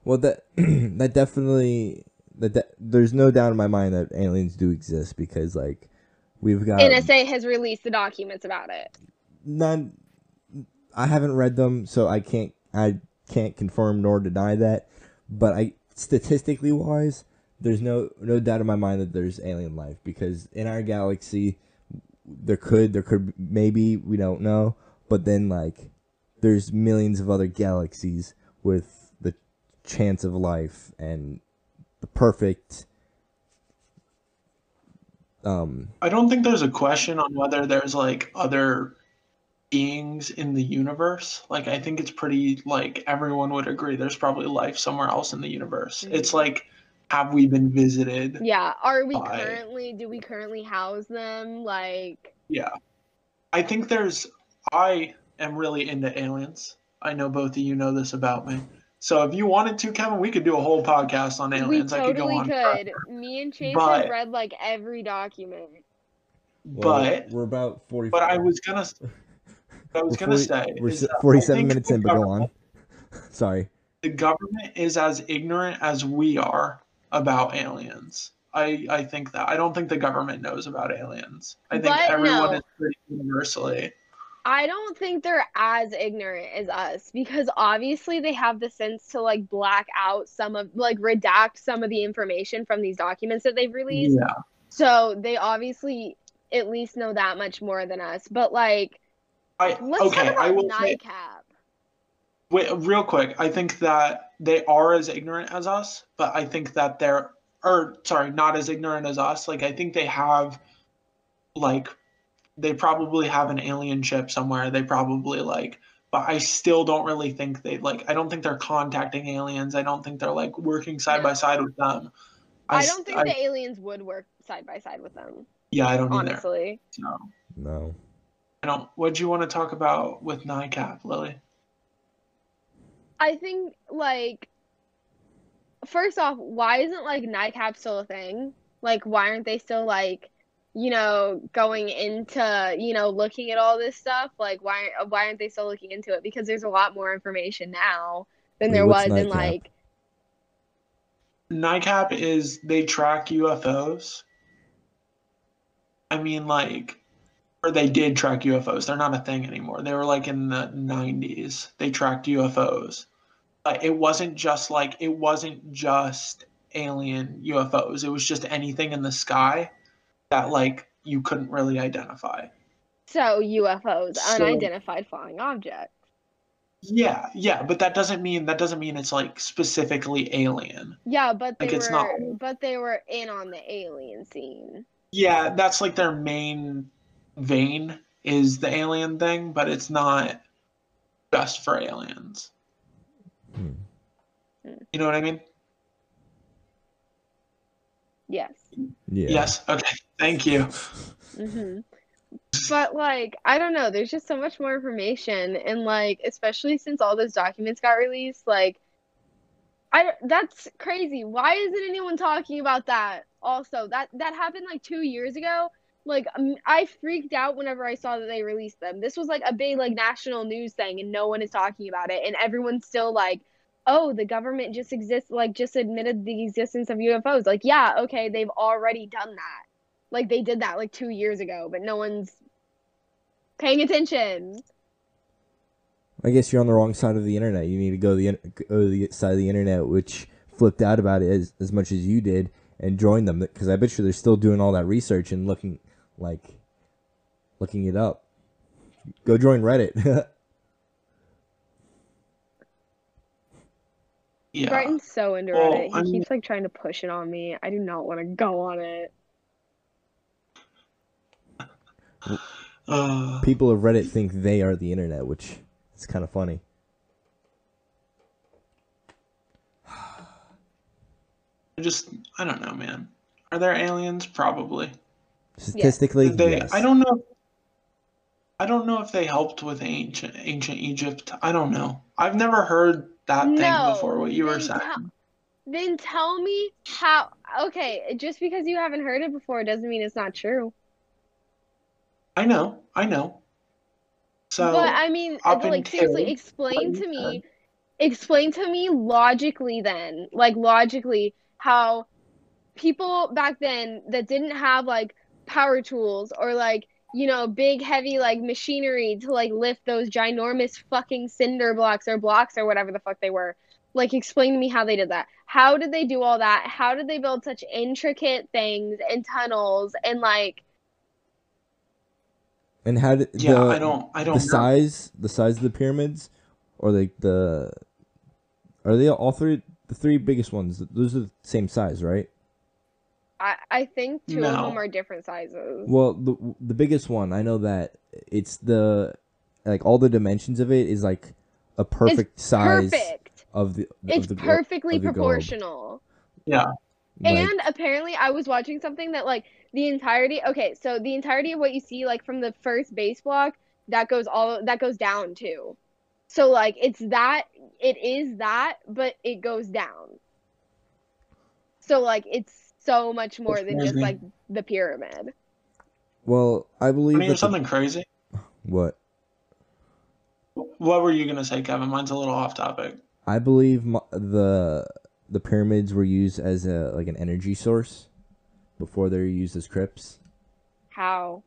Well, that *clears throat* that definitely that de- there's no doubt in my mind that aliens do exist because like we've got NSA has released the documents about it. none. I haven't read them, so I can't I can't confirm nor deny that. But I statistically wise, there's no no doubt in my mind that there's alien life because in our galaxy, there could there could maybe we don't know, but then like there's millions of other galaxies with the chance of life and the perfect um I don't think there's a question on whether there's like other beings in the universe. Like I think it's pretty like everyone would agree there's probably life somewhere else in the universe. Mhm. It's like have we been visited? Yeah. Are we Why? currently do we currently house them? Like Yeah. I think there's I am really into aliens. I know both of you know this about me. So if you wanted to, Kevin, we could do a whole podcast on aliens. we I could go totally on. could. forever. Me and Chase But- have read like every document. But we're about 40 but I was gonna I was we're gonna 40 say we're is s- that I 47 minutes in but go on sorry the government is as ignorant as we are about aliens. I, I think that. I don't think the government knows about aliens. I think But everyone no. is pretty universally. I don't think they're as ignorant as us because obviously they have the sense to like black out some of like redact some of the information from these documents that they've released. Yeah. So they obviously at least know that much more than us. But like I let's okay, talk I about will say wait real quick. I think that they are as ignorant as us, but I think that they're or sorry, not as ignorant as us. Like I think they have like they probably have an alien ship somewhere. They probably like but I still don't really think they like I don't think they're contacting aliens. I don't think they're like working side by side with them. I don't think I- the aliens would work side by side with them, Yeah, I don't either. honestly. So no I don't what do you want to talk about with NICAP, Lily? I think like first off, why isn't like NICAP still a thing? Like why aren't they still like you know going into you know looking at all this stuff? Like why why aren't they still looking into it? Because there's a lot more information now than Wait, there what's was in like NICAP is they track UFOs. I mean, like, or they did track UFOs. They're not a thing anymore. They were like in the 90s. They tracked UFOs. But it wasn't just like, it wasn't just alien UFOs. It was just anything in the sky that, like, you couldn't really identify. so UFOs, So- unidentified flying objects. Yeah, yeah, but that doesn't mean that doesn't mean it's like specifically alien. Yeah, but they Like, it's were not- but they were in on the alien scene. Yeah, that's like their main vein is the alien thing, but it's not just for aliens. Hmm. You know what I mean? Yes. yeah Yes. Okay. Thank you. hmm but like I don't know, there's just so much more information and like especially since all those documents got released, like I that's crazy. Why isn't anyone talking about that? Also, that that happened like 2 years ago. Like um, I freaked out whenever I saw that they released them. This was like a big like national news thing and no one is talking about it and everyone's still like oh, the government just exists, like, just admitted the existence of UFOs. Like, yeah, okay, they've already done that. Like, they did that like two years ago, but no one's paying attention. I guess you're on the wrong side of the internet. You need to go the go to the side of the internet which flipped out about it as, as much as you did and join them because I bet you they're still doing all that research and looking like looking it up. Go join Reddit. *laughs* Yeah. Brighton's so into Well, Reddit. He I mean- keeps like trying to push it on me. I do not want to go on it. *sighs* Uh, People of Reddit think they are the internet, which is kind of funny. I just I don't know, man. Are there aliens? Probably. Statistically, They yes. I don't know. I don't know if they helped with ancient ancient Egypt. I don't know. I've never heard that thing before. What you were saying. tell- Then tell me how. Okay, just because you haven't heard it before doesn't mean it's not true. I know. I know. So but I mean, like seriously, until explain to me, explain to me logically then, like logically, how people back then that didn't have like power tools or like you know big heavy like machinery to like lift those ginormous fucking cinder blocks or blocks or whatever the fuck they were. Like, explain to me how they did that. How did they do all that? How did they build such intricate things and tunnels and like and how did yeah, the, I don't. I don't the know. size the size of the pyramids or like the are they all three the three biggest ones those are the same size right I I think two of them are different sizes. well the the biggest one i know that it's the like all the dimensions of it is like a perfect size Perfect. of the It's of the perfectly of the globe. proportional. Yeah. Like, and apparently I was watching something that like the entirety okay, so the entirety of what you see like from the first base block that goes all that goes down too. So like it's that it is that but it goes down. So like it's so much more than just like the pyramid. well i believe Want to hear that the- something crazy? what What were you gonna say, Kevin? Mine's a little off topic. i believe mo- the the pyramids were used as a like an energy source before they were used as crypts How?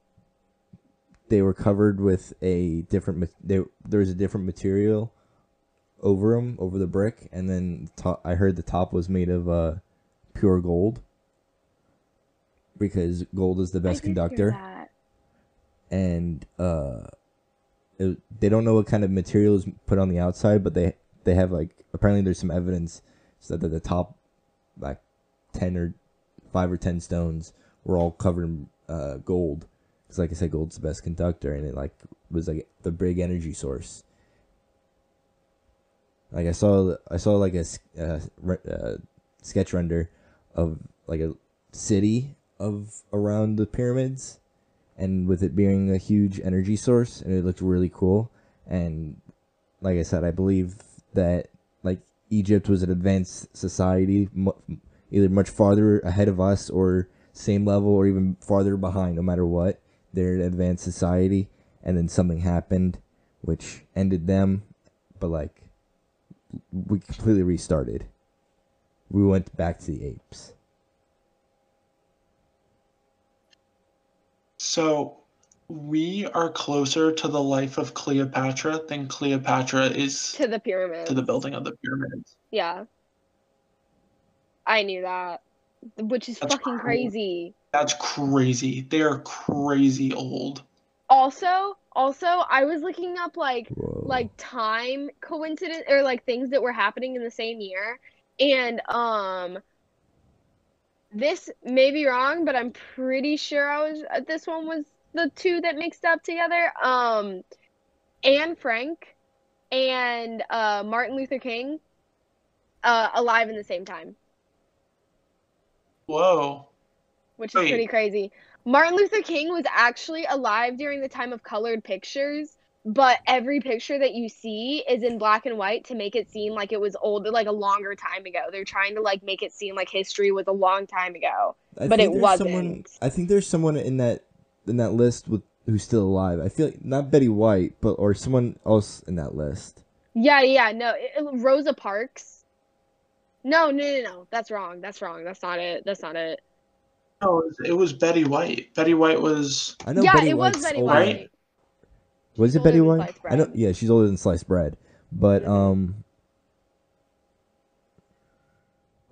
they were covered with a different ma- they, there was a different material over them over the brick and then top, i heard the top was made of uh pure gold because gold is the best conductor. and uh it, they don't know what kind of material is put on the outside but they they have like apparently there's some evidence so that the top like 10 or 5 or 10 stones were all covered in uh, gold. Because like i said gold's the best conductor and it like was like the big energy source. Like i saw i saw like a, uh, re- uh, sketch render of like a city of around the pyramids and with it being a huge energy source and it looked really cool. And like i said i believe that like egypt was an advanced society either much farther ahead of us or same level or even farther behind no matter what. They're an advanced society and then something happened which ended them but like we completely restarted. We went back to the apes So we are closer to the life of Cleopatra than Cleopatra is To the pyramid. to the building of the pyramids. Yeah. I knew that. Which is That's fucking cool. crazy. That's crazy. They are crazy old. Also, also I was looking up like Whoa. like time coincidence or like things that were happening in the same year and um this may be wrong but i'm pretty sure i was uh, this one was the two that mixed up together um anne frank and uh martin luther king uh alive in the same time Whoa. which is Wait. pretty crazy Martin Luther King was actually alive during the time of colored pictures, but every picture that you see is in black and white to make it seem like it was older, like a longer time ago. They're trying to like make it seem like history was a long time ago. I But it wasn't. I think there's someone in that in that list with who's still alive. I feel like not Betty White, but or someone else in that list. Yeah, yeah, no, it, it- Rosa Parks. No, no, no, no. That's wrong. That's wrong. That's not it. That's not it. No, it was, it was Betty White. Betty White was I know yeah, Betty it was Betty older. White. Right? Was it Betty White? I know. Yeah, she's older than sliced bread, but um,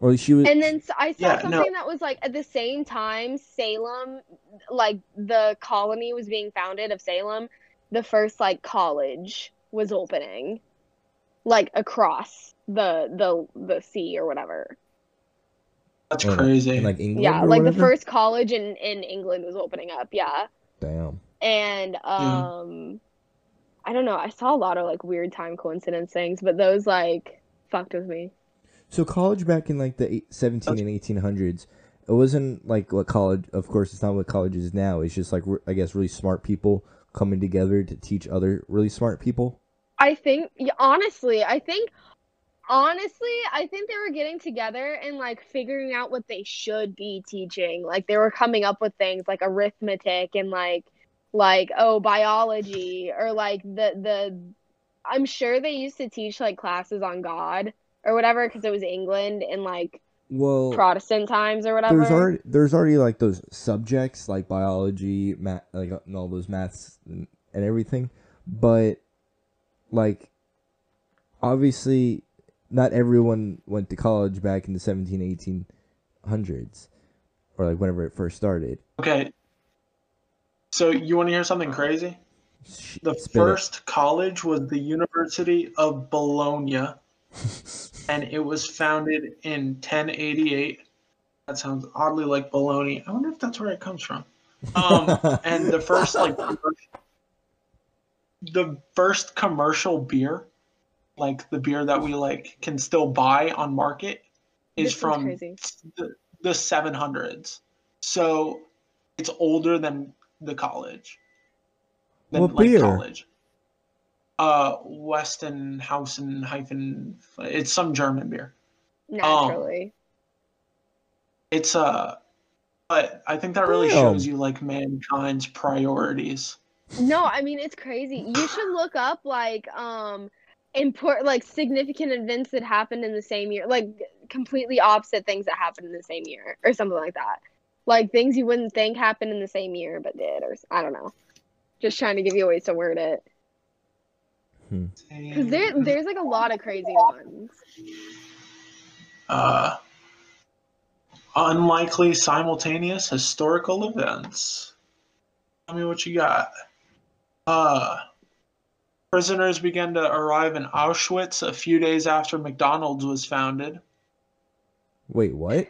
or she was. And then I saw Yeah, no. something that was like at the same time Salem, like the colony was being founded of Salem, the first like college was opening, like across the the the sea or whatever. that's crazy. in, like England. Yeah, or like the first college in in England was opening up. Yeah, Damn. and um, I don't know. I saw a lot of like weird time coincidence things, but those like fucked with me. So college back in like the eight, 17 and eighteen hundreds, it wasn't like what college. Of course, it's not what college is now. It's just like I guess really smart people coming together to teach other really smart people. I think yeah, honestly, I think honestly, I think they were getting together and like figuring out what they should be teaching. Like they were coming up with things like arithmetic and like like oh biology or like the the I'm sure they used to teach like classes on God or whatever because it was England and like Well, Protestant times or whatever. there's already there's already like those subjects like biology, math, like and all those maths and, and everything, but like obviously not everyone went to college back in the 17 1800s or like whenever it first started. okay. So you want to hear something crazy? The spit it. first college was the University of Bologna, *laughs* and it was founded in 1088. That sounds oddly like bologna. I wonder if that's where it comes from. Um, *laughs* and the first like the first commercial beer, like the beer that we like can still buy on market, is This from the, the 700s. So it's older than the college. Than What like beer? college. Uh, Westonhausen hyphen. It's some German beer. naturally. It's uh, but I think that really Damn. shows you like mankind's priorities. No, I mean it's crazy. You should look up like um important like significant events that happened in the same year, like completely opposite things that happened in the same year or something like that. Like things you wouldn't think happened in the same year but did or i don't know. Just trying to give you a ways to word it. Cuz there there's like a lot of crazy ones. uh, unlikely simultaneous historical events. Tell me what you got. Uh, prisoners began to arrive in Auschwitz a few days after McDonald's was founded. Wait, what?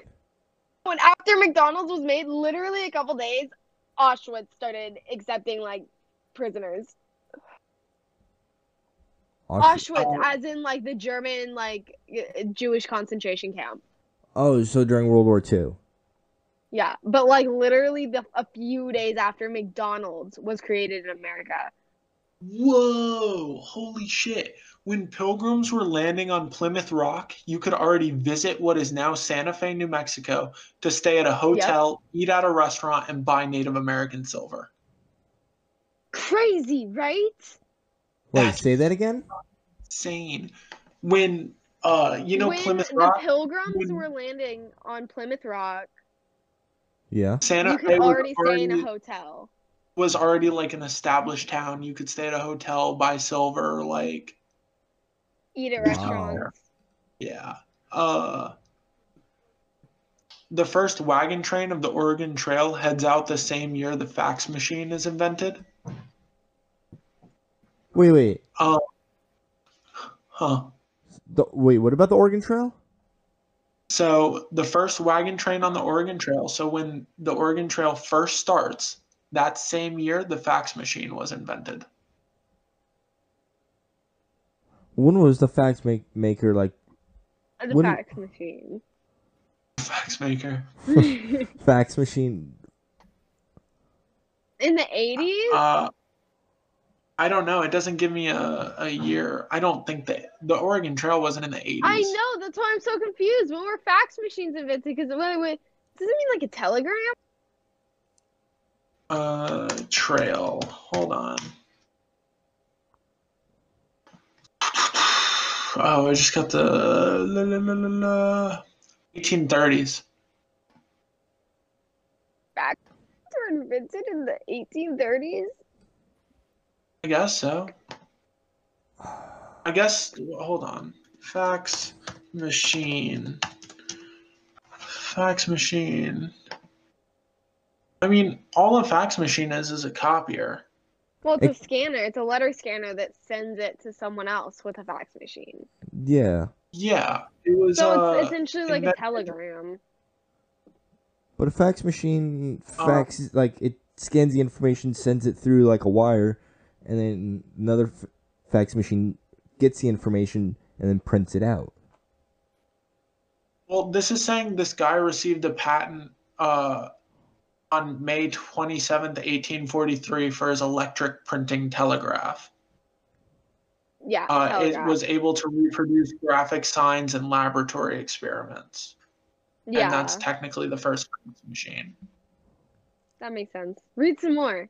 When after McDonald's was made, literally a couple days, Auschwitz started accepting like prisoners. Ausch- Auschwitz, Oh. as in like the German like Jewish concentration camp. Oh, so during World War II. Yeah, but like literally the, a few days after McDonald's was created in America. Whoa! Holy shit! When pilgrims were landing on Plymouth Rock, you could already visit what is now Santa Fe, New Mexico, to stay at a hotel, eat at a restaurant, and buy Native American silver. Crazy, right? Wait, That's- say that again? Insane. When uh, you know when Plymouth the pilgrims when- were landing on Plymouth Rock, Yeah. Santa you Fe could was already stay in a hotel. was already like an established town. You could stay at a hotel, buy silver, like Eat at Wow. restaurants. Yeah. Uh the first wagon train of the Oregon Trail heads out the same year the fax machine is invented. Wait, wait. Huh. The, wait, what about the Oregon Trail? So the first wagon train on the Oregon Trail, so when the Oregon Trail first starts, that same year the fax machine was invented. When was the fax make, maker like The Wouldn't- fax machine. Fax maker. *laughs* fax machine? In the 80s? Uh, I don't know. It doesn't give me a, a year. I don't think that the Oregon Trail wasn't in the 80s. I know. That's why I'm so confused. When were fax machines invented? Because wait, wait, does it mean like a telegram? Uh, trail. Hold on. Oh, I just got the la, la, la, la, la, 1830s. Fax were invented in the 1830s. I guess so. I guess. Hold on. Fax machine. Fax machine. I mean, all a fax machine is is a copier. Well, it's It- a scanner. It's a letter scanner that sends it to someone else with a fax machine. Yeah, Yeah, it was. So uh, it's essentially like a telegram. but a fax machine Uh, fax like it scans the information, sends it through like a wire, and then another f- fax machine gets the information and then prints it out. Well, this is saying this guy received a patent uh, on May 27th, 1843, for his electric printing telegraph. Yeah. Uh, it was able to reproduce graphic signs in laboratory experiments. yeah. And that's technically the first fax machine. that makes sense. Read some more.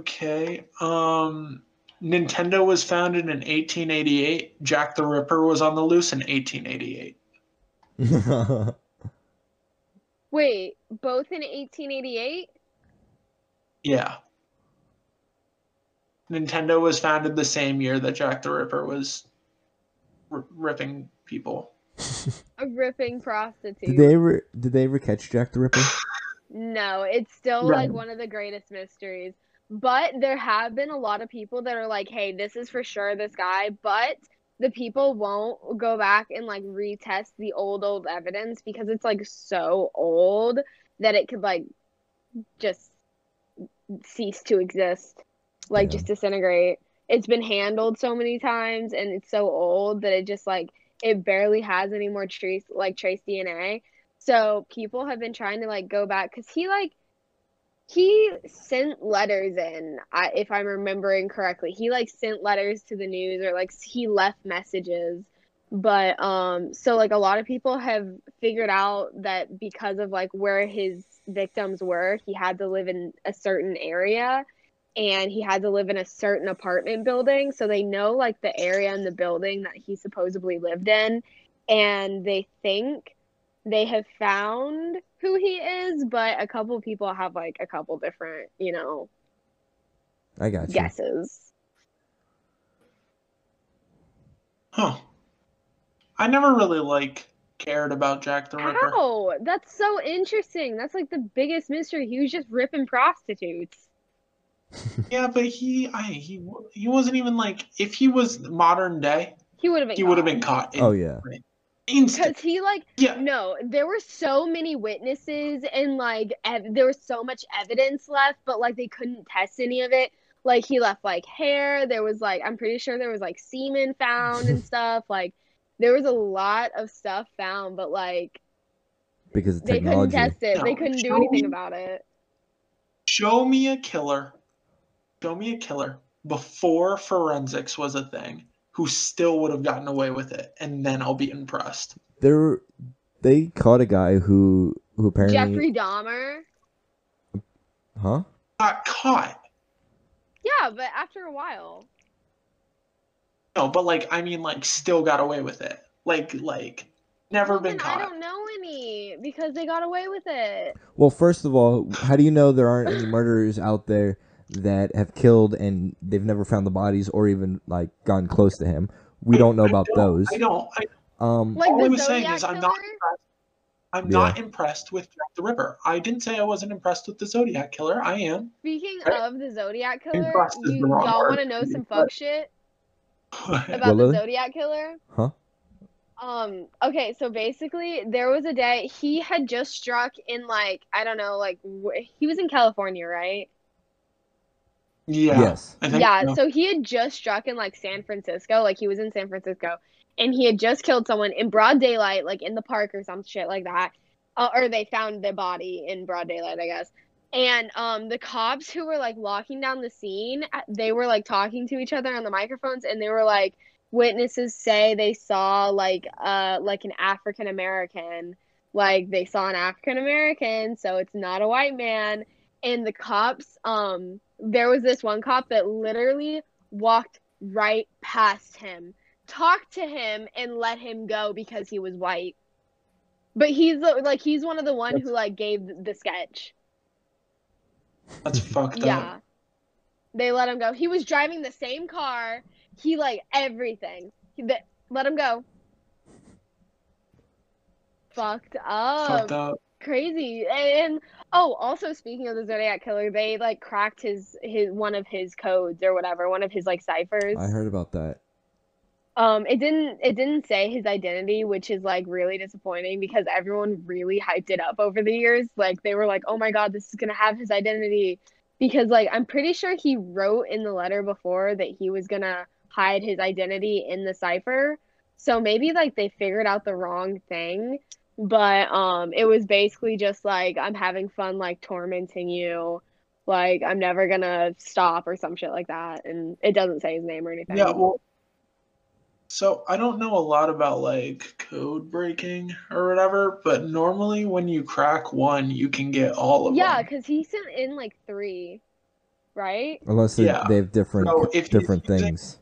Okay. Um, Nintendo was founded in 1888. Jack the Ripper was on the loose in 1888. *laughs* Wait, both in 1888? Yeah. Nintendo was founded the same year that Jack the Ripper was r- ripping people. *laughs* A ripping prostitute. did they ever did they ever catch Jack the Ripper? *laughs* No, it's still like one of the greatest mysteries. But there have been a lot of people that are like, hey, this is for sure this guy. But the people won't go back and like retest the old, old evidence because it's like so old that it could like just cease to exist, like Yeah. just disintegrate. It's been handled so many times and it's so old that it just like it barely has any more trace like trace DNA. So people have been trying to like go back because he like he sent letters in. I, if I'm remembering correctly, he like sent letters to the news or like he left messages. But um, so like a lot of people have figured out that because of like where his victims were, he had to live in a certain area and he had to live in a certain apartment building. So they know like the area and the building that he supposedly lived in. And they think they have found who he is, but a couple people have like a couple different, you know, I got you. guesses. Huh. I never really like cared about Jack the Ripper. How? That's so interesting. That's like the biggest mystery. He was just ripping prostitutes. *laughs* Yeah, but he I he he wasn't even like if he was modern day, He would have been. he would have caught. been caught. in- Oh yeah. Because he like Yeah. no, there were so many witnesses and like ev- there was so much evidence left, but like they couldn't test any of it. Like he left like hair. There was like I'm pretty sure there was like semen found and *laughs* stuff. Like there was a lot of stuff found, but like Because of they couldn't test it. They couldn't do anything me- about it. Show me a killer. Show me a killer before forensics was a thing who still would have gotten away with it, and then I'll be impressed. There, they caught a guy who who apparently, Jeffrey Dahmer. huh? Got caught. Yeah, but after a while. No, but like I mean, like still got away with it. Like like never Well, been then I don't know any because they got away with it. Well, first of all, how do you know there aren't any murderers out there that have killed and they've never found the bodies or even like gone close to him? We don't know I about don't- those. I don't. I, Um, Like All I the was saying Zodiac is I'm not impressed. I'm Yeah. not impressed with Jack the Ripper. I didn't say I wasn't impressed with the Zodiac killer. I am. Speaking I- of the Zodiac killer, you, the y'all want to know some fuck shit about Well, the Zodiac killer? Huh? Um. Okay. So basically, there was a day he had just struck in like I don't know, like wh- he was in California, right? yeah. Yes. Think Yeah. so. So he had just struck in like San Francisco, like he was in San Francisco, and he had just killed someone in broad daylight, like in the park or some shit like that, uh, or they found the body in broad daylight, I guess. And um the cops who were like locking down the scene uh, they were like talking to each other on the microphones and they were like witnesses say they saw like uh like an african american like they saw an african american so it's not a white man. And the cops um there was this one cop that literally walked right past him talked to him and let him go because he was white. But he's like he's one of the one who like gave the sketch That's *laughs* fucked yeah. up. Yeah. They let him go. He was driving the same car. He like everything. He, they, let him go. Fucked up. Fucked up. Crazy. And oh, also speaking of the Zodiac killer, they like cracked his his one of his codes or whatever, one of his like ciphers. I heard about that. Um, it didn't it didn't say his identity, which is like really disappointing because everyone really hyped it up over the years. Like they were like, "Oh my god, this is gonna have his identity," because like I'm pretty sure he wrote in the letter before that he was gonna hide his identity in the cipher. So maybe like they figured out the wrong thing, but um, it was basically just like I'm having fun, like tormenting you. Like I'm never gonna stop or some shit like that, and it doesn't say his name or anything. Yeah, well, so I don't know a lot about like code breaking or whatever, but normally when you crack one, you can get all of Yeah, them. Yeah, because he sent in like three, right? Unless they, Yeah. they have different So if different using- things.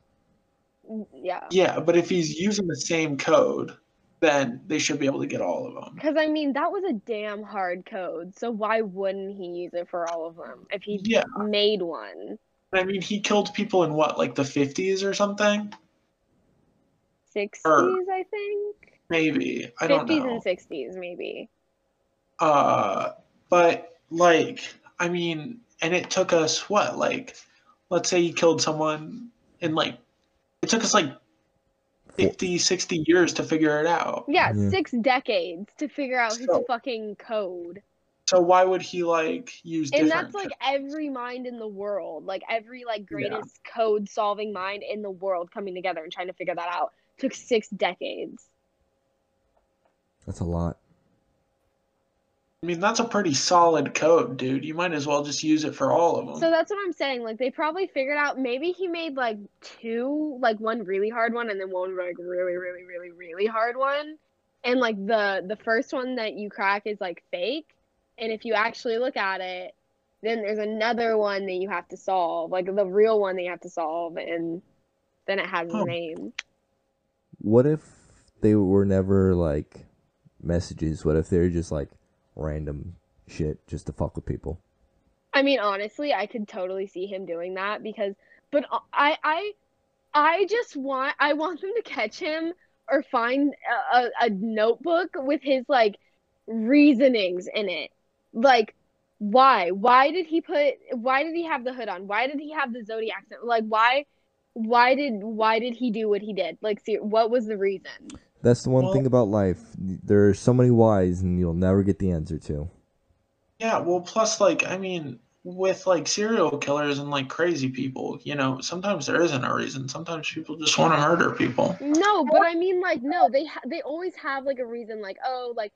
Mm, Yeah. Yeah, but if he's using the same code, then they should be able to get all of them. Because I mean, that was a damn hard code. So why wouldn't he use it for all of them if he Yeah, made one? I mean, he killed people in what, like the 50s or something? 60s, I think. Maybe. I don't 50s and 60s, maybe. Uh, but like, I mean, and it took us what, like, let's say you killed someone in like, it took us like 50, 60 years to figure it out. Yeah, Yeah. six decades to figure out his fucking code. So why would he like use And that's like every mind in the world, like every like Yeah. greatest code solving mind in the world coming together and trying to figure that out. Took six decades. That's a lot. I mean, that's a pretty solid code, dude. You might as well just use it for all of them. So that's what I'm saying. Like they probably figured out maybe he made like two, like one really hard one and then one like really, really, really, really hard one. And like the the first one that you crack is like fake. And if you actually look at it, then there's another one that you have to solve, like the real one that you have to solve, and then it has his Huh. name. What if they were never like messages? What if they're just like random shit just to fuck with people? I mean, honestly, I could totally see him doing that because, but I, I, I just want, I want them to catch him or find a, a, notebook with his like reasonings in it. Like, why? Why did he put? Why did he have the hood on? Why did he have the zodiac? Like, why? Why did why did he do what he did? Like, see, what was the reason? That's the one Well- thing about life. There are so many whys, and you'll never get the answer to. Yeah, well, plus, like, I mean, with like serial killers and like crazy people, you know, sometimes there isn't a reason. Sometimes people just want to murder people. No, but I mean, like, no, they ha- they always have like a reason, like, oh, like,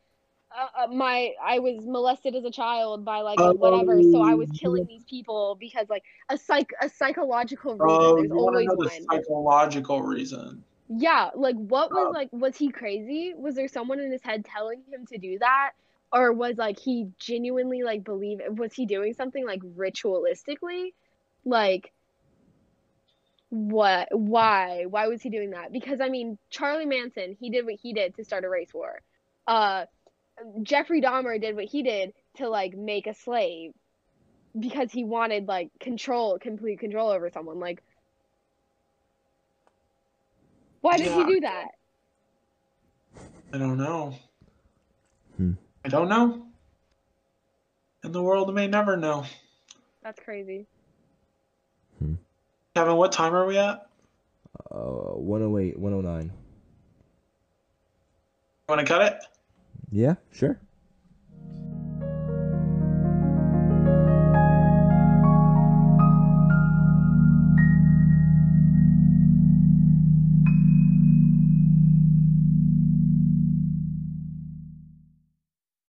uh, uh, my I was molested as a child by like Oh, whatever, so I was killing these people because like a psych a psychological reason. Oh, There's always one. psychological reason? Yeah, like what was Oh. like was he crazy? Was there someone in his head telling him to do that? Or was like he genuinely like believe was he doing something like ritualistically? Like what why? Why was he doing that? Because I mean, Charlie Manson, he did what he did to start a race war. Uh Jeffrey Dahmer did what he did to like make a slave because he wanted like control, complete control over someone. Like why did Yeah. he do that? I don't know. Hmm. I don't know. And the world may never know. That's crazy. Kevin, what time are we at? Uh, 108, 109. Want to cut it? Yeah, sure.